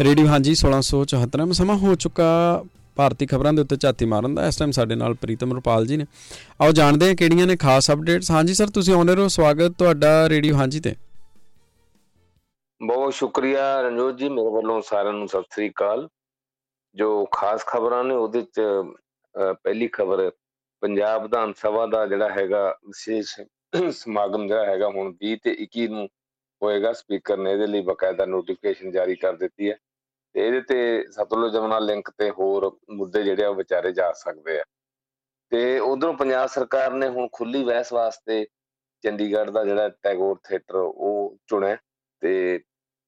Radio, ਹਾਂਜੀ 1674 ਸਮਾਂ ਹੋ ਚੁੱਕਾ ਭਾਰਤੀ ਖਬਰਾਂ ਦੇ ਉੱਤੇ ਝਾਤੀ ਮਾਰਨ ਦਾ, ਇਸ ਟਾਈਮ ਸਾਡੇ ਨਾਲ ਪ੍ਰੀਤਮ ਰੁਪਾਲ ਜੀ ਨੇ। ਆਓ ਜਾਣਦੇ ਹਾਂ ਕਿਹੜੀਆਂ ਨੇ ਖਾਸ ਅਪਡੇਟਸ ਹਾਂਜੀ ਸਰ ਤੁਸੀਂ ਆਉਂਦੇ ਰਹੋ, ਸਵਾਗਤ ਤੁਹਾਡਾ ਰੇਡੀਓ, ਹਾਂਜੀ, ਤੇ। ਬਹੁਤ ਸ਼ੁਕਰੀਆ ਰਣਜੋਤ ਜੀ, ਮੇਰੇ ਵੱਲੋਂ ਸਾਰਿਆਂ ਨੂੰ ਸਤਿ ਸ੍ਰੀ ਅਕਾਲ। ਜੋ ਖਾਸ ਖਬਰਾਂ ਨੇ, ਉਹਦੇ ਚ ਪਹਿਲੀ ਖਬਰ, ਪੰਜਾਬ ਵਿਧਾਨ ਸਭਾ ਦਾ ਜਿਹੜਾ ਹੈਗਾ ਵਿਸ਼ੇਸ਼ ਸਮਾਗਮ ਜਿਹੜਾ ਹੈਗਾ ਹੁਣ 20 ਤੇ 21 ਨੂੰ ਹੋਏਗਾ, ਸਪੀਕਰ ਨੇ ਇਹਦੇ ਲਈ ਬਕਾਇਦਾ ਨੋਟੀਫਿਕੇਸ਼ਨ ਜਾਰੀ ਕਰ ਦਿੱਤੀ ਹੈ। ਤੇ ਇਹਦੇ ਤੇ ਸਤਲੁਜ ਜਮਨਾ ਲਿੰਕ ਤੇ ਹੋਰ ਮੁੱਦੇ ਜਿਹੜੇ ਆ ਉਹ ਵਿਚਾਰੇ ਜਾ ਸਕਦੇ ਆ। ਤੇ ਉਧਰੋਂ ਪੰਜਾਬ ਸਰਕਾਰ ਨੇ ਹੁਣ ਖੁੱਲੀ ਬਹਿਸ ਵਾਸਤੇ ਚੰਡੀਗੜ੍ਹ ਦਾ ਜਿਹੜਾ ਟੈਗੋਰ ਥੀਏਟਰ ਉਹ ਚੁਣਿਆ ਤੇ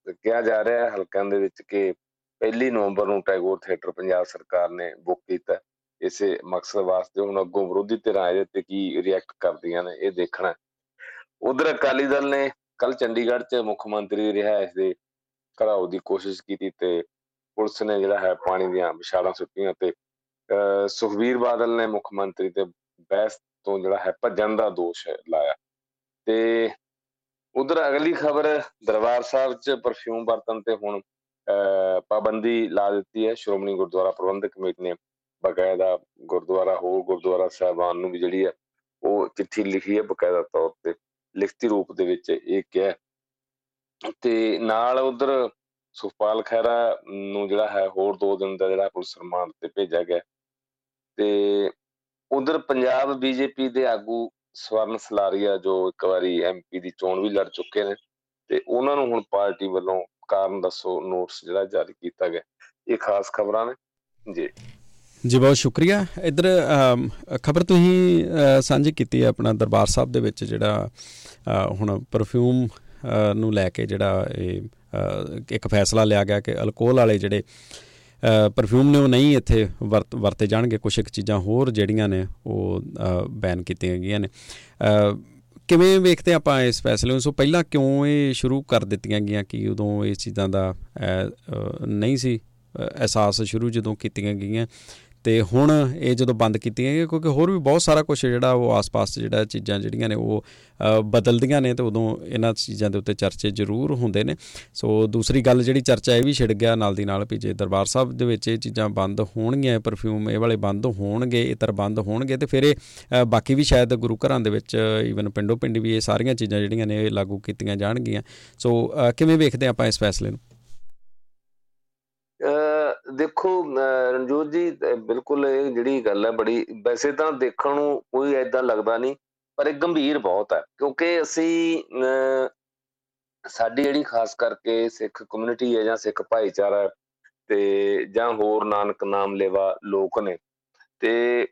ਕਿਹਾ ਜਾ ਰਿਹਾ ਹੈ ਹਲਕਿਆਂ ਦੇ ਵਿੱਚ ਕਿ ਪਹਿਲੀ ਨਵੰਬਰ ਨੂੰ ਟੈਗੋਰ ਥੀਏਟਰ ਪੰਜਾਬ ਸਰਕਾਰ ਨੇ ਬੁੱਕ ਕੀਤਾ ਇਸੇ ਮਕਸਦ ਵਾਸਤੇ ਹੁਣ ਅੱਗੋਂ ਵਿਰੋਧੀ ਧਿਰਾਂ ਇਹਦੇ ਤੇ ਕੀ ਰਿਐਕਟ ਕਰਦੀਆਂ ਨੇ ਇਹ ਦੇਖਣਾ ਉਧਰ ਅਕਾਲੀ ਦਲ ਨੇ ਕੱਲ ਚੰਡੀਗੜ੍ਹ 'ਚ ਮੁੱਖ ਮੰਤਰੀ ਰਿਹਾਇਸ਼ ਦੇ ਘਰਾਓ ਦੀ ਕੋਸ਼ਿਸ਼ ਕੀਤੀ ਤੇ ਪੁਲਿਸ ਨੇ ਜਿਹੜਾ ਹੈ ਪਾਣੀ ਦੀਆਂ ਵਿਛਾੜਾਂ ਸੁੱਟੀਆਂ ਤੇ ਸੁਖਵੀਰ ਬਾਦਲ ਨੇ ਮੁੱਖ ਮੰਤਰੀ ਤੇ ਬਹਿਸ ਤੋਂ ਜਿਹੜਾ ਹੈ ਭੱਜਣ ਦਾ ਦੋਸ਼ ਲਾਇਆ। ਤੇ ਉਧਰ ਅਗਲੀ ਖਬਰ, ਦਰਬਾਰ ਸਾਹਿਬ 'ਚ ਪਰਫਿਊਮ ਵਰਤਨ ਤੇ ਹੁਣ ਪਾਬੰਦੀ ਲਾ ਦਿੱਤੀ ਹੈ। ਸ਼੍ਰੋਮਣੀ ਗੁਰਦੁਆਰਾ ਪ੍ਰਬੰਧਕ ਕਮੇਟੀ ਨੇ ਬਕਾਇਦਾ ਗੁਰਦੁਆਰਾ ਹੋ, ਗੁਰਦੁਆਰਾ ਸਾਹਿਬਾਨ ਨੂੰ ਵੀ ਜਿਹੜੀ ਹੈ ਉਹ ਚਿੱਠੀ ਲਿਖੀ ਹੈ ਬਕਾਇਦਾ ਤੌਰ ਤੇ। ਲਿਖਤੀ ਰੂਪ ਦੇ ਵਿੱਚ ਇਹ ਕਿਹਾ ਤੇ ਨਾਲ ਉਧਰ ਸੁਖਪਾਲ ਖੈਰਾ ਨੂੰ ਜਿਹੜਾ ਹੈ ਹੋਰ 2 ਦਿਨ ਦਾ ਜਿਹੜਾ ਪੁਲਿਸ ਰਿਮਾਂਡ ਤੇ ਭੇਜਿਆ ਗਿਆ। ਤੇ ਉਧਰ ਪੰਜਾਬ ਬੀਜੇਪੀ ਦੇ ਆਗੂ ਸਵਰਨ ਸਲਾਰੀਆ, ਜੋ ਇੱਕ ਵਾਰੀ ਐਮਪੀ ਦੀ ਚੋਣ ਵੀ ਲੜ ਚੁੱਕੇ ਨੇ, ਤੇ ਉਹਨਾਂ ਨੂੰ ਹੁਣ ਪਾਰਟੀ ਵੱਲੋਂ ਕਾਰਨ ਦੱਸੋ, ਨੋਟਿਸ ਜਿਹੜਾ ਜਾਰੀ ਕੀਤਾ ਗਿਆ। ਇਹ ਖਾਸ ਖਬਰਾਂ ਨੇ। ਜੀ। ਜੀ, ਬਹੁਤ ਸ਼ੁਕਰੀਆ। ਇਧਰ ਖਬਰ ਤੁਸੀਂ ਸਾਂਝੀ ਕੀਤੀ ਹੈ ਆਪਣਾ ਦਰਬਾਰ ਸਾਹਿਬ ਦੇ ਵਿੱਚ ਜਿਹੜਾ ਹੁਣ ਪਰਫਿਊਮ ਨੂੰ ਲੈ ਕੇ ਜਿਹੜਾ ਇਹ ਇੱਕ ਫੈਸਲਾ ਲਿਆ ਗਿਆ ਕਿ ਅਲਕੋਹਲ ਵਾਲੇ ਜਿਹੜੇ ਪਰਫਿਊਮ ਨੇ ਉਹ ਨਹੀਂ ਇੱਥੇ ਵਰਤੇ ਜਾਣਗੇ। ਕੁਝ ਇੱਕ ਚੀਜ਼ਾਂ ਹੋਰ ਜਿਹੜੀਆਂ ਨੇ ਉਹ ਬੈਨ ਕੀਤੀਆਂ ਗਈਆਂ ਨੇ। ਕਿਵੇਂ ਵੇਖਦੇ ਆਪਾਂ ਇਸ ਫੈਸਲੇ ਨੂੰ? ਸੋ ਪਹਿਲਾਂ ਕਿਉਂ ਇਹ ਸ਼ੁਰੂ ਕਰ ਦਿੱਤੀਆਂ ਗਈਆਂ? ਕਿ ਉਦੋਂ ਇਸ ਚੀਜ਼ਾਂ ਦਾ ਨਹੀਂ ਸੀ ਅਹਿਸਾਸ ਸ਼ੁਰੂ ਜਦੋਂ ਕੀਤੀਆਂ ਗਈਆਂ? ਤੇ ਹੁਣ ਇਹ ਜਦੋਂ ਬੰਦ ਕੀਤੀਆਂ ਗਈਆਂ, ਕਿਉਂਕਿ ਹੋਰ ਵੀ ਬਹੁਤ ਸਾਰਾ ਕੁਝ ਜਿਹੜਾ ਉਹ ਆਸ-ਪਾਸ ਜਿਹੜਾ ਚੀਜ਼ਾਂ ਜਿਹੜੀਆਂ ਨੇ ਉਹ ਬਦਲਦੀਆਂ ਨੇ ਤੇ ਉਦੋਂ ਇਹਨਾਂ ਚੀਜ਼ਾਂ ਦੇ ਉੱਤੇ ਚਰਚੇ ਜ਼ਰੂਰ ਹੁੰਦੇ ਨੇ। ਸੋ ਦੂਸਰੀ ਗੱਲ ਜਿਹੜੀ ਚਰਚਾ ਇਹ ਵੀ ਛਿੜ ਗਿਆ ਨਾਲ ਦੀ ਨਾਲ ਵੀ ਜੇ ਦਰਬਾਰ ਸਾਹਿਬ ਦੇ ਵਿੱਚ ਇਹ ਚੀਜ਼ਾਂ ਬੰਦ ਹੋਣਗੀਆਂ ਪਰਫਿਊਮ ਇਹ ਵਾਲੇ ਬੰਦ ਹੋਣਗੇ ਇਤਰ ਬੰਦ ਹੋਣਗੇ ਤੇ ਫਿਰ ਇਹ ਬਾਕੀ ਵੀ ਸ਼ਾਇਦ ਗੁਰੂ ਘਰਾਂ ਦੇ ਵਿੱਚ ਈਵਨ ਪਿੰਡੋ ਪਿੰਡ ਵੀ ਇਹ ਸਾਰੀਆਂ ਚੀਜ਼ਾਂ ਜਿਹੜੀਆਂ ਨੇ ਇਹ ਲਾਗੂ ਕੀਤੀਆਂ ਜਾਣਗੀਆਂ। ਸੋ ਕਿਵੇਂ ਵੇਖਦੇ ਆਪਾਂ ਇਸ ਫੈਸਲੇ ਨੂੰ? ਦੇਖੋ ਰਣਜੋਤ ਜੀ ਬਿਲਕੁਲ ਇਹ ਜਿਹੜੀ ਗੱਲ ਹੈ ਬੜੀ, ਵੈਸੇ ਤਾਂ ਦੇਖਣ ਨੂੰ ਕੋਈ ਐਦਾਂ ਲੱਗਦਾ ਨਹੀਂ, ਪਰ ਇਹ ਗੰਭੀਰ ਬਹੁਤ ਹੈ, ਕਿਉਂਕਿ ਅਸੀਂ ਸਾਡੀ ਜਿਹੜੀ ਖਾਸ ਕਰਕੇ ਸਿੱਖ ਕਮਿਊਨਿਟੀ ਹੈ ਜਾਂ ਸਿੱਖ ਭਾਈਚਾਰਾ ਤੇ ਜਾਂ ਹੋਰ ਨਾਨਕ ਨਾਮ ਲੈਵਾ ਲੋਕ ਨੇ, ਤੇ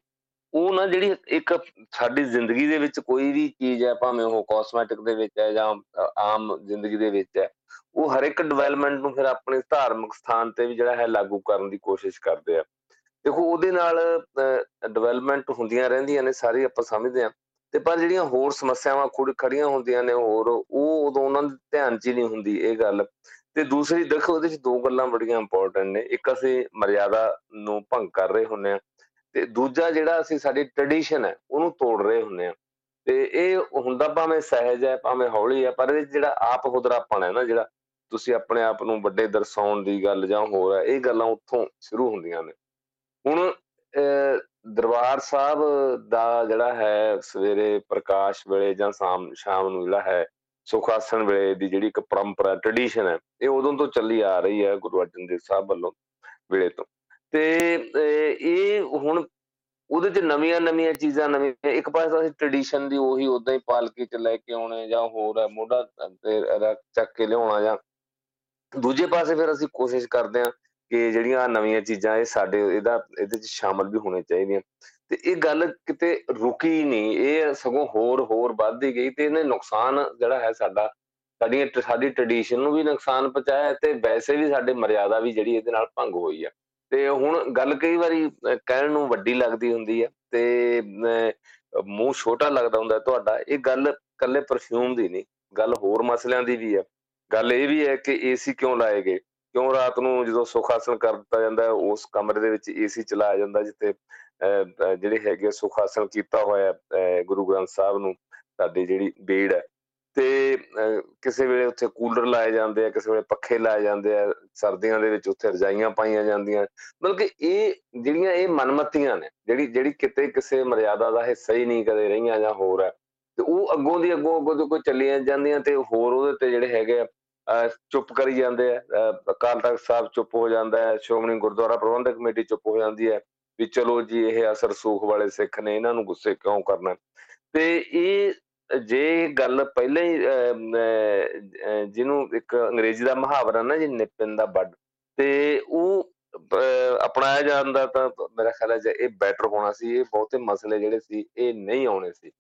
ਉਹ ਨਾ ਜਿਹੜੀ ਇੱਕ ਸਾਡੀ ਜ਼ਿੰਦਗੀ ਦੇ ਵਿੱਚ ਕੋਈ ਵੀ ਚੀਜ਼ ਹੈ, ਭਾਵੇਂ ਉਹ ਕਾਸਮੈਟਿਕ ਦੇ ਵਿੱਚ ਹੈ ਜਾਂ ਆਮ ਜ਼ਿੰਦਗੀ ਦੇ ਵਿੱਚ ਹੈ, ਉਹ ਹਰ ਇੱਕ ਡਿਵੈਲਪਮੈਂਟ ਨੂੰ ਫਿਰ ਆਪਣੇ ਧਾਰਮਿਕ ਸਥਾਨ ਤੇ ਵੀ ਜਿਹੜਾ ਹੈ ਲਾਗੂ ਕਰਨ ਦੀ ਕੋਸ਼ਿਸ਼ ਕਰਦੇ ਆ। ਦੇਖੋ, ਉਹਦੇ ਨਾਲ ਡਿਵੈਲਪਮੈਂਟ ਹੁੰਦੀਆਂ ਰਹਿੰਦੀਆਂ ਨੇ, ਸਾਰੀ ਆਪਾਂ ਸਮਝਦੇ ਆ ਤੇ ਪਰ ਜਿਹੜੀਆਂ ਹੋਰ ਸਮੱਸਿਆਵਾਂ ਖੜੀਆਂ ਹੁੰਦੀਆਂ ਨੇ ਹੋਰ, ਉਹ ਉਦੋਂ ਉਹਨਾਂ ਦੇ ਧਿਆਨ 'ਚ ਹੀ ਨਹੀਂ ਹੁੰਦੀ ਇਹ ਗੱਲ। ਤੇ ਦੂਸਰੀ, ਦੇਖੋ, ਉਹਦੇ 'ਚ ਦੋ ਗੱਲਾਂ ਬੜੀਆਂ ਇੰਪੋਰਟੈਂਟ ਨੇ। ਇੱਕ ਅਸੀਂ ਮਰਿਆਦਾ ਨੂੰ ਭੰਗ ਕਰ ਰਹੇ ਹੁੰਨੇ ਆ ਤੇ ਦੂਜਾ ਜਿਹੜਾ ਅਸੀਂ ਸਾਡੀ ਟ੍ਰੈਡੀਸ਼ਨ ਹੈ, ਉਹਨੂੰ ਤੋੜ ਰਹੇ ਹੁੰਨੇ ਆ ਤੇ ਇਹ ਹੁੰਦਾ ਭਾਵੇਂ ਸਹਿਜ ਹੈ, ਭਾਵੇਂ ਹੌਲੀ ਹੈ, ਪਰ ਇਹ ਜਿਹੜਾ ਆਪ ਖੁਦਰਾਪਣ ਹੈ ਨਾ, ਜਿਹੜਾ ਤੁਸੀਂ ਆਪਣੇ ਆਪ ਨੂੰ ਵੱਡੇ ਦਰਸਾਉਣ ਦੀ ਗੱਲ ਜਾਂ ਹੋਰ ਹੈ, ਇਹ ਗੱਲਾਂ ਉੱਥੋਂ ਸ਼ੁਰੂ ਹੁੰਦੀਆਂ ਨੇ। ਹੁਣ ਦਰਬਾਰ ਸਾਹਿਬ ਦਾ ਜਿਹੜਾ ਹੈ, ਸਵੇਰੇ ਪ੍ਰਕਾਸ਼ ਵੇਲੇ ਜਾਂ ਸ਼ਾਮ ਸ਼ਾਮ ਨੂੰ ਜਿਹੜਾ ਹੈ ਸੁਖਾਸਨ ਵੇਲੇ ਦੀ ਜਿਹੜੀ ਇੱਕ ਪਰੰਪਰਾ ਟ੍ਰੈਡੀਸ਼ਨ ਹੈ, ਇਹ ਉਦੋਂ ਤੋਂ ਚੱਲੀ ਆ ਰਹੀ ਹੈ ਗੁਰੂ ਅਰਜਨ ਦੇਵ ਸਾਹਿਬ ਵੱਲੋਂ ਵੇਲੇ ਤੋਂ। ਤੇ ਇਹ ਹੁਣ ਉਹਦੇ ਚ ਨਵੀਆਂ ਨਵੀਆਂ ਚੀਜ਼ਾਂ, ਨਵੀਆਂ, ਇੱਕ ਪਾਸੇ ਅਸੀਂ ਟ੍ਰੈਡੀਸ਼ਨ ਦੀ ਉਹੀ ਉਦਾਂ ਹੀ ਪਾਲਕੀ ਚ ਲੈ ਕੇ ਆਉਣੇ ਜਾਂ ਹੋਰ ਹੈ, ਮੋਢਾ ਤੇ ਚੱਕ ਕੇ ਲਿਆਉਣਾ ਜਾਂ ਦੂਜੇ ਪਾਸੇ ਫਿਰ ਅਸੀਂ ਕੋਸ਼ਿਸ਼ ਕਰਦੇ ਹਾਂ ਕਿ ਜਿਹੜੀਆਂ ਨਵੀਆਂ ਚੀਜ਼ਾਂ ਇਹ ਸਾਡੇ ਇਹਦਾ, ਇਹਦੇ ਵਿੱਚ ਸ਼ਾਮਲ ਵੀ ਹੋਣੇ ਚਾਹੀਦੀਆਂ। ਤੇ ਇਹ ਗੱਲ ਕਿਤੇ ਰੁਕੀ ਨਹੀਂ, ਇਹ ਸਗੋਂ ਹੋਰ ਹੋਰ ਵੱਧਦੀ ਗਈ ਤੇ ਇਹਨੇ ਨੁਕਸਾਨ ਜਿਹੜਾ ਹੈ ਸਾਡਾ ਸਾਡੀ ਸਾਡੀ ਟ੍ਰੈਡੀਸ਼ਨ ਨੂੰ ਵੀ ਨੁਕਸਾਨ ਪਹੁੰਚਾਇਆ ਤੇ ਵੈਸੇ ਵੀ ਸਾਡੇ ਮਰਿਆਦਾ ਵੀ ਜਿਹੜੀ ਇਹਦੇ ਨਾਲ ਭੰਗ ਹੋਈ ਆ। ਤੇ ਹੁਣ ਗੱਲ ਕਈ ਵਾਰੀ ਕਹਿਣ ਨੂੰ ਵੱਡੀ ਲੱਗਦੀ ਹੁੰਦੀ ਹੈ ਤੇ ਮੂੰਹ ਛੋਟਾ ਲੱਗਦਾ ਹੁੰਦਾ ਤੁਹਾਡਾ, ਇਹ ਗੱਲ ਕੱਲੇ ਪਰਫਿਊਮ ਦੀ ਨਹੀਂ, ਗੱਲ ਹੋਰ ਮਸਲਿਆਂ ਦੀ ਵੀ ਹੈ ਗੱਲ ਇਹ ਵੀ ਹੈ ਕਿ ਏਸੀ ਕਿਉਂ ਲਾਏ ਗਏ? ਕਿਉਂ ਰਾਤ ਨੂੰ ਜਦੋਂ ਸੁਖ ਆਸਣ ਕਰ ਦਿੱਤਾ ਜਾਂਦਾ, ਉਸ ਕਮਰੇ ਦੇ ਵਿੱਚ ਏਸੀ ਚਲਾਇਆ ਜਾਂਦਾ ਜਿੱਥੇ ਜਿਹੜੇ ਹੈਗੇ ਸੁਖ ਆਸਣ ਕੀਤਾ ਹੋਇਆ ਗੁਰੂ ਗ੍ਰੰਥ ਸਾਹਿਬ ਨੂੰ, ਸਾਡੀ ਜਿਹੜੀ ਬੇੜ ਹੈ ਤੇ ਕਿਸੇ ਵੇਲੇ ਉੱਥੇ ਕੂਲਰ ਲਾਏ ਜਾਂਦੇ ਆ, ਕਿਸੇ ਵੇਲੇ ਪੱਖੇ ਲਾਏ ਜਾਂਦੇ ਆ, ਸਰਦੀਆਂ ਦੇ ਵਿੱਚ ਉੱਥੇ ਰਜਾਈਆਂ ਪਾਈਆਂ ਜਾਂਦੀਆਂ। ਮਤਲਬ ਕਿ ਇਹ ਜਿਹੜੀਆਂ ਇਹ ਮਨਮਤੀਆਂ ਨੇ, ਜਿਹੜੀ ਜਿਹੜੀ ਕਿਤੇ ਕਿਸੇ ਮਰਿਆਦਾ ਦਾ ਹਿੱਸਾ ਹੀ ਨਹੀਂ ਕਦੇ ਰਹੀਆਂ ਜਾਂ ਹੋਰ ਹੈ ਤੇ ਉਹ ਅੱਗੋਂ ਦੀ ਅੱਗੋਂ ਅੱਗੋਂ ਤੋਂ ਕੋਈ ਚੱਲੀਆਂ ਜਾਂਦੀਆਂ ਤੇ ਹੋਰ ਉਹਦੇ ਤੇ ਜਿਹੜੇ ਹੈਗੇ ਆ ਚੁੱਪ ਕਰੀ ਜਾਂਦੇ ਆ ਅਕਾਲ ਤਖਤ ਸਾਹਿਬ ਚੁੱਪ ਹੋ ਜਾਂਦਾ ਹੈ, ਸ਼੍ਰੋਮਣੀ ਗੁਰਦੁਆਰਾ ਪ੍ਰਬੰਧਕ ਕਮੇਟੀ ਚੁੱਪ ਹੋ ਜਾਂਦੀ ਹੈ, ਵੀ ਚਲੋ ਜੀ ਇਹ ਅਸਰ ਸੂਖ ਵਾਲੇ ਸਿੱਖ ਨੇ, ਇਹਨਾਂ ਨੂੰ ਗੁੱਸੇ ਕਿਉਂ ਕਰਨਾ? ਤੇ ਇਹ ਜੇ ਗੱਲ ਪਹਿਲਾਂ ਹੀ ਜਿਹਨੂੰ ਇੱਕ ਅੰਗਰੇਜ਼ੀ ਦਾ ਮੁਹਾਵਰਾ ਨਾ ਜੀ, ਨਿਪਨ ਦਾ ਬੱਡ ਤੇ ਉਹ ਅਪਣਾਇਆ ਜਾਂਦਾ ਤਾਂ ਮੇਰਾ ਖਿਆਲ ਹੈ ਜੇ ਇਹ ਬੈਟਰ ਹੋਣਾ ਸੀ, ਇਹ ਬਹੁਤੇ ਮਸਲੇ ਜਿਹੜੇ ਸੀ, ਇਹ ਨਹੀਂ ਆਉਣੇ ਸੀ।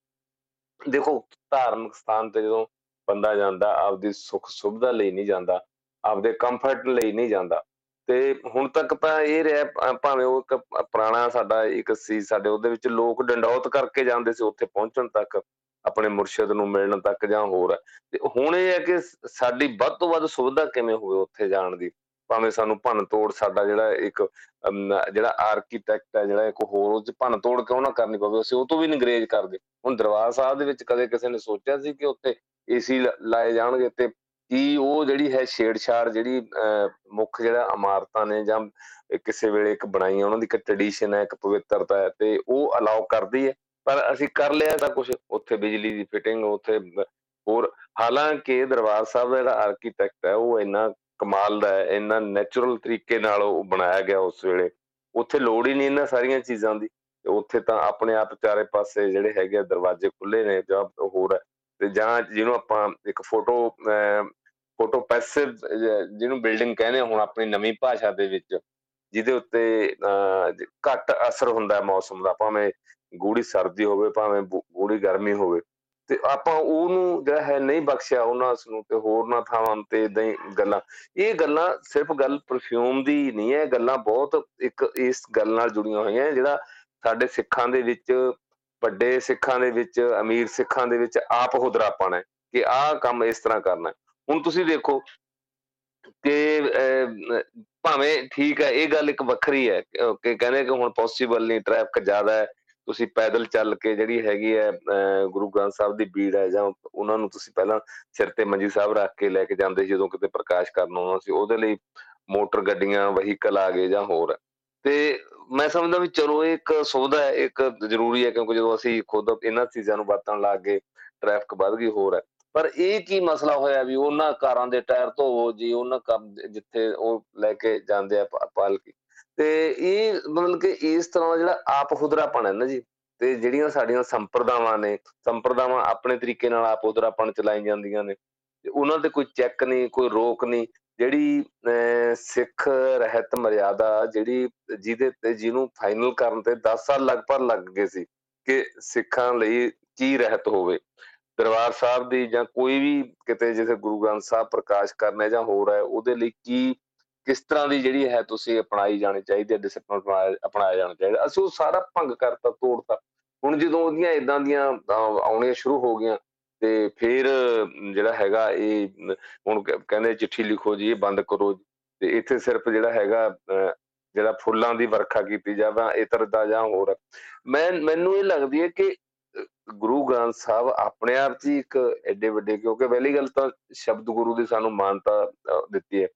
ਦੇਖੋ, ਧਾਰਮਿਕ ਸਥਾਨ ਤੇ ਜਦੋਂ ਬੰਦਾ ਜਾਂਦਾ, ਆਪਦੀ ਸੁੱਖ ਸੁਵਿਧਾ ਲਈ ਨਹੀਂ ਜਾਂਦਾ, ਆਪਦੇ ਕੰਫਰਟ ਲਈ ਨਹੀਂ ਜਾਂਦਾ, ਤੇ ਹੁਣ ਤੱਕ ਤਾਂ ਇਹ ਰਿਹਾ ਭਾਵੇਂ ਉਹ ਇੱਕ ਪੁਰਾਣਾ ਸਾਡਾ ਇੱਕ ਸੀ, ਸਾਡੇ ਉਹਦੇ ਵਿੱਚ ਲੋਕ ਡੰਡੌਤ ਕਰਕੇ ਜਾਂਦੇ ਸੀ, ਉੱਥੇ ਪਹੁੰਚਣ ਤੱਕ। ਆਪਣੇ ਮੁਰਸ਼ਿਦ ਨੂੰ ਮਿਲਣ ਤੱਕ ਜਾਂ ਹੋਰ ਤੇ ਹੁਣ ਇਹ ਹੈ ਕਿ ਸਾਡੀ ਵੱਧ ਤੋਂ ਵੱਧ ਸੁਵਿਧਾ ਕਿਵੇਂ ਹੋਵੇ ਉੱਥੇ ਜਾਣ ਦੀ? ਭਾਵੇਂ ਸਾਨੂੰ ਭੰਨ ਤੋੜ ਸਾਡਾ ਜਿਹੜਾ ਇੱਕ ਜਿਹੜਾ ਆਰਕੀਟੈਕਟ ਹੈ, ਜਿਹੜਾ ਇੱਕ ਹੋਰ, ਉਹ ਚ ਭੰਨ ਤੋੜ ਕਿਉਂ ਨਾ ਕਰਨੀ ਪਵੇ? ਅਸੀਂ ਉਹ ਤੋਂ ਵੀ ਨਿਗਰੇਜ ਕਰਦੇ। ਹੁਣ ਦਰਬਾਰ ਸਾਹਿਬ ਦੇ ਵਿੱਚ ਕਦੇ ਕਿਸੇ ਨੇ ਸੋਚਿਆ ਸੀ ਕਿ ਉੱਥੇ ਏਸੀ ਲਾਏ ਜਾਣਗੇ ਤੇ ਕੀ ਉਹ ਜਿਹੜੀ ਹੈ ਛੇੜਛਾੜ ਜਿਹੜੀ ਮੁੱਖ ਜਿਹੜਾ ਇਮਾਰਤਾਂ ਨੇ ਜਾਂ ਕਿਸੇ ਵੇਲੇ ਇੱਕ ਬਣਾਈ ਉਹਨਾਂ ਦੀ ਇੱਕ ਟ੍ਰੈਡੀਸ਼ਨ ਹੈ, ਇੱਕ ਪਵਿੱਤਰਤਾ ਹੈ, ਤੇ ਉਹ ਅਲਾਉ ਕਰਦੀ ਹੈ? ਪਰ ਅਸੀਂ ਕਰ ਲਿਆ ਤਾਂ ਕੁਝ ਉੱਥੇ ਬਿਜਲੀ ਦੀ ਫਿਟਿੰਗ ਉੱਥੇ ਹੋਰ ਹਾਲਾਂਕਿ ਦਰਬਾਰ ਸਾਹਿਬ ਦਾ ਜਿਹੜਾ ਆਰਕੀਟੈਕਟ ਹੈ, ਉਹ ਇੰਨਾ ਕਮਾਲ ਦਾ ਹੈ, ਇੰਨਾ ਨੇਚਰਲ ਤਰੀਕੇ ਨਾਲ ਉਹ ਬਣਾਇਆ ਗਿਆ ਉਸ ਵੇਲੇ। ਉੱਥੇ ਲੋੜ ਹੀ ਨਹੀਂ ਇਹਨਾਂ ਸਾਰੀਆਂ ਚੀਜ਼ਾਂ ਦੀ। ਉੱਥੇ ਤਾਂ ਆਪਣੇ ਆਪ ਚਾਰੇ ਪਾਸੇ ਜਿਹੜੇ ਹੈਗੇ ਦਰਵਾਜ਼ੇ ਖੁੱਲੇ ਨੇ, ਜਾਂ ਹੋਰ ਤੇ ਜਾਂ ਜਿਹਨੂੰ ਆਪਾਂ ਇੱਕ ਫੋਟੋ ਫੋਟੋ ਪੈਸਿਵ ਜਿਹਨੂੰ ਬਿਲਡਿੰਗ ਕਹਿੰਦੇ ਹੁਣ ਆਪਣੀ ਨਵੀਂ ਭਾਸ਼ਾ ਦੇ ਵਿੱਚ, ਜਿਹਦੇ ਉੱਤੇ ਘੱਟ ਅਸਰ ਹੁੰਦਾ ਹੈ ਮੌਸਮ ਦਾ, ਭਾਵੇਂ ਗੂੜੀ ਸਰਦੀ ਹੋਵੇ, ਭਾਵੇਂ ਗੂੜੀ ਗਰਮੀ ਹੋਵੇ, ਤੇ ਆਪਾਂ ਉਹਨੂੰ ਜਿਹੜਾ ਹੈ ਨਹੀਂ ਬਖਸ਼ਿਆ ਉਹਨਾਂ ਨੂੰ ਤੇ ਹੋਰ ਨਾ ਥਾਵਾਂ ਤੇ ਇਦਾਂ ਹੀ ਗੱਲਾਂ। ਇਹ ਗੱਲਾਂ ਸਿਰਫ ਗੱਲ ਪਰਫਿਊਮ ਦੀ ਨਹੀਂ ਹੈ ਗੱਲਾਂ ਬਹੁਤ ਇੱਕ ਇਸ ਗੱਲ ਨਾਲ ਜੁੜੀਆਂ ਹੋਈਆਂ, ਜਿਹੜਾ ਸਾਡੇ ਸਿੱਖਾਂ ਦੇ ਵਿੱਚ, ਵੱਡੇ ਸਿੱਖਾਂ ਦੇ ਵਿੱਚ, ਅਮੀਰ ਸਿੱਖਾਂ ਦੇ ਵਿੱਚ ਆਪ ਹੁਦਰਾਪਣ ਹੈ ਕਿ ਆਹ ਕੰਮ ਇਸ ਤਰ੍ਹਾਂ ਕਰਨਾ ਹੁਣ ਤੁਸੀਂ ਦੇਖੋ ਕਿ ਭਾਵੇਂ ਠੀਕ ਹੈ, ਇਹ ਗੱਲ ਇੱਕ ਵੱਖਰੀ ਹੈ ਕਿ ਕਹਿੰਦੇ ਕਿ ਹੁਣ ਪੋਸੀਬਲ ਨਹੀਂ ਟ੍ਰੈਫਿਕ ਜ਼ਿਆਦਾ ਹੈ ਤੁਸੀਂ ਪੈਦਲ ਚੱਲ ਕੇ ਜਿਹੜੀ ਹੈਗੀ ਹੈ ਗੁਰੂ ਗ੍ਰੰਥ ਸਾਹਿਬ ਦੀ ਬੀੜ ਹੈ ਜਾਂ ਉਹਨਾਂ ਨੂੰ ਤੁਸੀਂ ਪਹਿਲਾਂ ਸਿਰ ਤੇ ਮੰਜੀ ਸਾਹਿਬ ਰੱਖ ਕੇ ਲੈ ਕੇ ਜਾਂਦੇ ਜਦੋਂ ਕਿਤੇ ਪ੍ਰਕਾਸ਼ ਕਰਨ ਆਉਣਾ ਸੀ, ਉਹਦੇ ਲਈ ਮੋਟਰ ਗੱਡੀਆਂ, ਵਹੀਕਲ ਆ ਗਏ ਜਾਂ ਹੋਰ। ਤੇ ਮੈਂ ਸਮਝਦਾ ਵੀ ਚਲੋ ਇੱਕ ਸੁਵਿਧਾ ਹੈ, ਇੱਕ ਜ਼ਰੂਰੀ ਹੈ ਕਿਉਂਕਿ ਜਦੋਂ ਅਸੀਂ ਖੁਦ ਇਹਨਾਂ ਚੀਜ਼ਾਂ ਨੂੰ ਵਰਤਣ ਲੱਗ ਗਏ ਟ੍ਰੈਫਿਕ ਵੱਧ ਗਈ ਹੋਰ ਹੈ। ਪਰ ਇਹ ਕੀ ਮਸਲਾ ਹੋਇਆ ਵੀ ਉਹਨਾਂ ਕਾਰਾਂ ਦੇ ਟਾਇਰ ਧੋਵੋ ਜੀ, ਉਹਨਾਂ ਕੰਮ ਜਿੱਥੇ ਉਹ ਲੈ ਕੇ ਜਾਂਦੇ ਆ ਪਾਲਕੀ? ਤੇ ਇਹ ਮਤਲਬ ਕਿ ਇਸ ਤਰ੍ਹਾਂ ਦਾ ਜਿਹੜਾ ਆਪ ਹੁਦਰਾਪਣ ਹੈ ਨਾ ਜੀ, ਤੇ ਜਿਹੜੀਆਂ ਸਾਡੀਆਂ ਸੰਪਰਦਾਵਾਂ ਨੇ, ਸੰਪਰਦਾਵਾਂ ਆਪਣੇ ਤਰੀਕੇ ਨਾਲ ਆਪ ਹੁਦਰਾਪਣ ਚਲਾਈ ਜਾਂਦੀਆਂ ਨੇ, ਤੇ ਉਹਨਾਂ ਤੇ ਕੋਈ ਚੈੱਕ ਨਹੀਂ, ਕੋਈ ਰੋਕ ਨਹੀਂ, ਜਿਹੜੀ ਸਿੱਖ ਰਹਿਤ ਮਰਿਆਦਾ ਜਿਹੜੀ ਜਿਹਦੇ ਤੇ ਜਿਹਨੂੰ ਫਾਈਨਲ ਕਰਨ ਤੇ 10 ਸਾਲ ਲਗਭਗ ਲੱਗ ਗਏ ਸੀ ਕਿ ਸਿੱਖਾਂ ਲਈ ਕੀ ਰਹਿਤ ਹੋਵੇ। ਦਰਬਾਰ ਸਾਹਿਬ ਦੀ ਜਾਂ ਕੋਈ ਵੀ ਕਿਤੇ ਜਿਵੇਂ ਗੁਰੂ ਗ੍ਰੰਥ ਸਾਹਿਬ ਪ੍ਰਕਾਸ਼ ਕਰਨਾ ਜਾਂ ਹੋਰ ਹੈ, ਉਹਦੇ ਲਈ ਕੀ ਕਿਸ ਤਰ੍ਹਾਂ ਦੀ ਜਿਹੜੀ ਹੈ ਤੁਸੀਂ ਅਪਣਾਈ ਜਾਣੀ ਚਾਹੀਦੀ ਹੈ ਡਿਸਪਲਿਨ ਅਪਣਾਇਆ ਜਾਣਾ ਚਾਹੀਦਾ। ਅਸੀਂ ਉਹ ਸਾਰਾ ਭੰਗ ਕਰਤਾ, ਤੋੜਤਾ। ਹੁਣ ਜਦੋਂ ਉਹਦੀਆਂ ਇਦਾਂ ਦੀਆਂ ਆਉਣੀਆਂ ਸ਼ੁਰੂ ਹੋ ਗਈਆਂ ਤੇ ਫਿਰ ਜਿਹੜਾ ਹੈਗਾ ਇਹ ਹੁਣ ਕਹਿੰਦੇ ਚਿੱਠੀ ਲਿਖੋ ਜੀ, ਇਹ ਬੰਦ ਕਰੋ ਤੇ ਇੱਥੇ ਸਿਰਫ ਜਿਹੜਾ ਹੈਗਾ ਜਿਹੜਾ ਫੁੱਲਾਂ ਦੀ ਵਰਖਾ ਕੀਤੀ ਜਾਵੇ ਇਤਰ ਦਾ ਜਾਂ ਹੋਰ ਮੈਂ, ਮੈਨੂੰ ਇਹ ਲੱਗਦੀ ਹੈ ਕਿ ਗੁਰੂ ਗ੍ਰੰਥ ਸਾਹਿਬ ਆਪਣੇ ਆਪ 'ਚ ਇੱਕ ਐਡੇ ਵੱਡੇ, ਕਿਉਂਕਿ ਪਹਿਲੀ ਗੱਲ ਤਾਂ ਸ਼ਬਦ ਗੁਰੂ ਦੀ ਸਾਨੂੰ ਮਾਨਤਾ ਦਿੱਤੀ ਹੈ।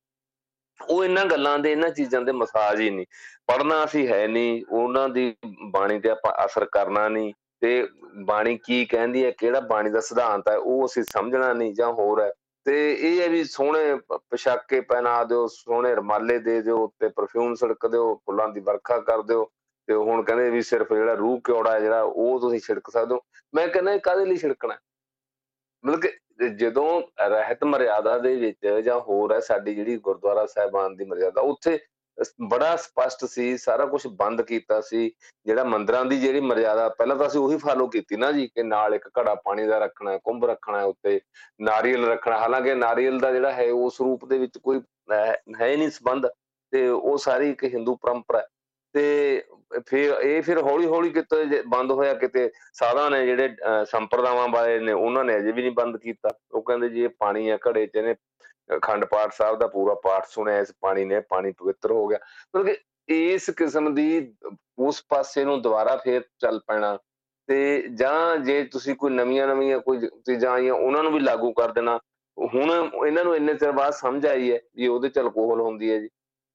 ਉਹ ਇਹਨਾਂ ਗੱਲਾਂ ਦੇ, ਇਹਨਾਂ ਚੀਜ਼ਾਂ ਦੇ ਮਸਾਜ ਹੀ ਨਹੀਂ। ਪੜਨਾ ਅਸੀਂ ਹੈ ਨਹੀਂ, ਉਹਨਾਂ ਦੀ ਬਾਣੀ ਤੇ ਆਪਾਂ ਅਸਰ ਕਰਨਾ ਨਹੀਂ ਤੇ ਬਾਣੀ ਕੀ ਕਹਿੰਦੀ ਹੈ, ਕਿਹੜਾ ਬਾਣੀ ਦਾ ਸਿਧਾਂਤ ਹੈ, ਉਹ ਅਸੀਂ ਸਮਝਣਾ ਨਹੀਂ ਜਾਂ ਹੋਰ ਹੈ। ਤੇ ਇਹ ਹੈ ਵੀ ਸੋਹਣੇ ਪੋਸ਼ਾਕੇ ਪਹਿਨਾ ਦਿਓ, ਸੋਹਣੇ ਰਮਾਲੇ ਦੇ ਦਿਓ ਤੇ ਪਰਫਿਊਮ ਛਿੜਕ ਦਿਓ, ਫੁੱਲਾਂ ਦੀ ਵਰਖਾ ਕਰ ਦਿਓ ਤੇ ਹੁਣ ਕਹਿੰਦੇ ਵੀ ਸਿਰਫ ਜਿਹੜਾ ਰੂਹ ਕਿਉੜਾ ਜਿਹੜਾ ਉਹ ਤੁਸੀਂ ਛਿੜਕ ਸਕਦੇ ਹੋ। ਮੈਂ ਕਹਿੰਦਾ ਕਾਦੇ ਲਈ ਛਿੜਕਣਾ ਮਤਲਬ ਕਿ ਜਦੋਂ ਰਹਿਤ ਮਰਿਆਦਾ ਦੇ ਵਿੱਚ ਜਾਂ ਹੋਰ ਹੈ, ਸਾਡੀ ਜਿਹੜੀ ਗੁਰਦੁਆਰਾ ਸਾਹਿਬਾਨ ਦੀ ਮਰਿਆਦਾ, ਉੱਥੇ ਬੜਾ ਸਪਸ਼ਟ ਸੀ, ਸਾਰਾ ਕੁਝ ਬੰਦ ਕੀਤਾ ਸੀ, ਜਿਹੜਾ ਮੰਦਰਾਂ ਦੀ ਜਿਹੜੀ ਮਰਿਆਦਾ, ਪਹਿਲਾਂ ਤਾਂ ਅਸੀਂ ਉਹੀ ਫਾਲੋ ਕੀਤੀ ਨਾ ਜੀ, ਕਿ ਨਾਲ ਇੱਕ ਘੜਾ ਪਾਣੀ ਦਾ ਰੱਖਣਾ ਹੈ ਕੁੰਭ ਰੱਖਣਾ ਹੈ ਉੱਤੇ, ਨਾਰੀਅਲ ਰੱਖਣਾ, ਹਾਲਾਂਕਿ ਨਾਰੀਅਲ ਦਾ ਜਿਹੜਾ ਹੈ, ਉਸ ਰੂਪ ਦੇ ਵਿੱਚ ਕੋਈ ਹੈ ਨਹੀਂ ਸੰਬੰਧ, ਤੇ ਉਹ ਸਾਰੀ ਇੱਕ ਹਿੰਦੂ ਪਰੰਪਰਾ ਤੇ ਫਿਰ ਇਹ ਫਿਰ ਹੌਲੀ ਹੌਲੀ ਕਿਤੇ ਬੰਦ ਹੋਇਆ, ਕਿਤੇ ਸਾਧਾਂ ਨੇ ਜਿਹੜੇ ਸੰਪਰਦਾਵਾਂ ਵਾਲੇ ਨੇ, ਉਹਨਾਂ ਨੇ ਅਜੇ ਵੀ ਨਹੀਂ ਬੰਦ ਕੀਤਾ। ਉਹ ਕਹਿੰਦੇ ਜੀ ਇਹ ਪਾਣੀ ਆ ਘੜੇ 'ਚ ਇਹਨੇ ਅਖੰਡ ਪਾਠ ਸਾਹਿਬ ਦਾ ਪੂਰਾ ਪਾਠ ਸੁਣਿਆ, ਇਸ ਪਾਣੀ ਨੇ, ਪਾਣੀ ਪਵਿੱਤਰ ਹੋ ਗਿਆ। ਮਤਲਬ ਕਿ ਇਸ ਕਿਸਮ ਦੀ ਉਸ ਪਾਸੇ ਨੂੰ ਦੁਬਾਰਾ ਫੇਰ ਚੱਲ ਪੈਣਾ ਤੇ ਜਾਂ ਜੇ ਤੁਸੀਂ ਕੋਈ ਨਵੀਆਂ ਨਵੀਆਂ ਕੋਈ ਚੀਜ਼ਾਂ ਆਈਆਂ, ਉਹਨਾਂ ਨੂੰ ਵੀ ਲਾਗੂ ਕਰ ਦੇਣਾ। ਹੁਣ ਇਹਨਾਂ ਨੂੰ ਇੰਨੇ ਚਿਰ ਬਾਅਦ ਸਮਝ ਆਈ ਹੈ ਵੀ ਉਹਦੇ ਚ ਅਲਕੋਹਲ ਹੁੰਦੀ ਹੈ ਜੀ।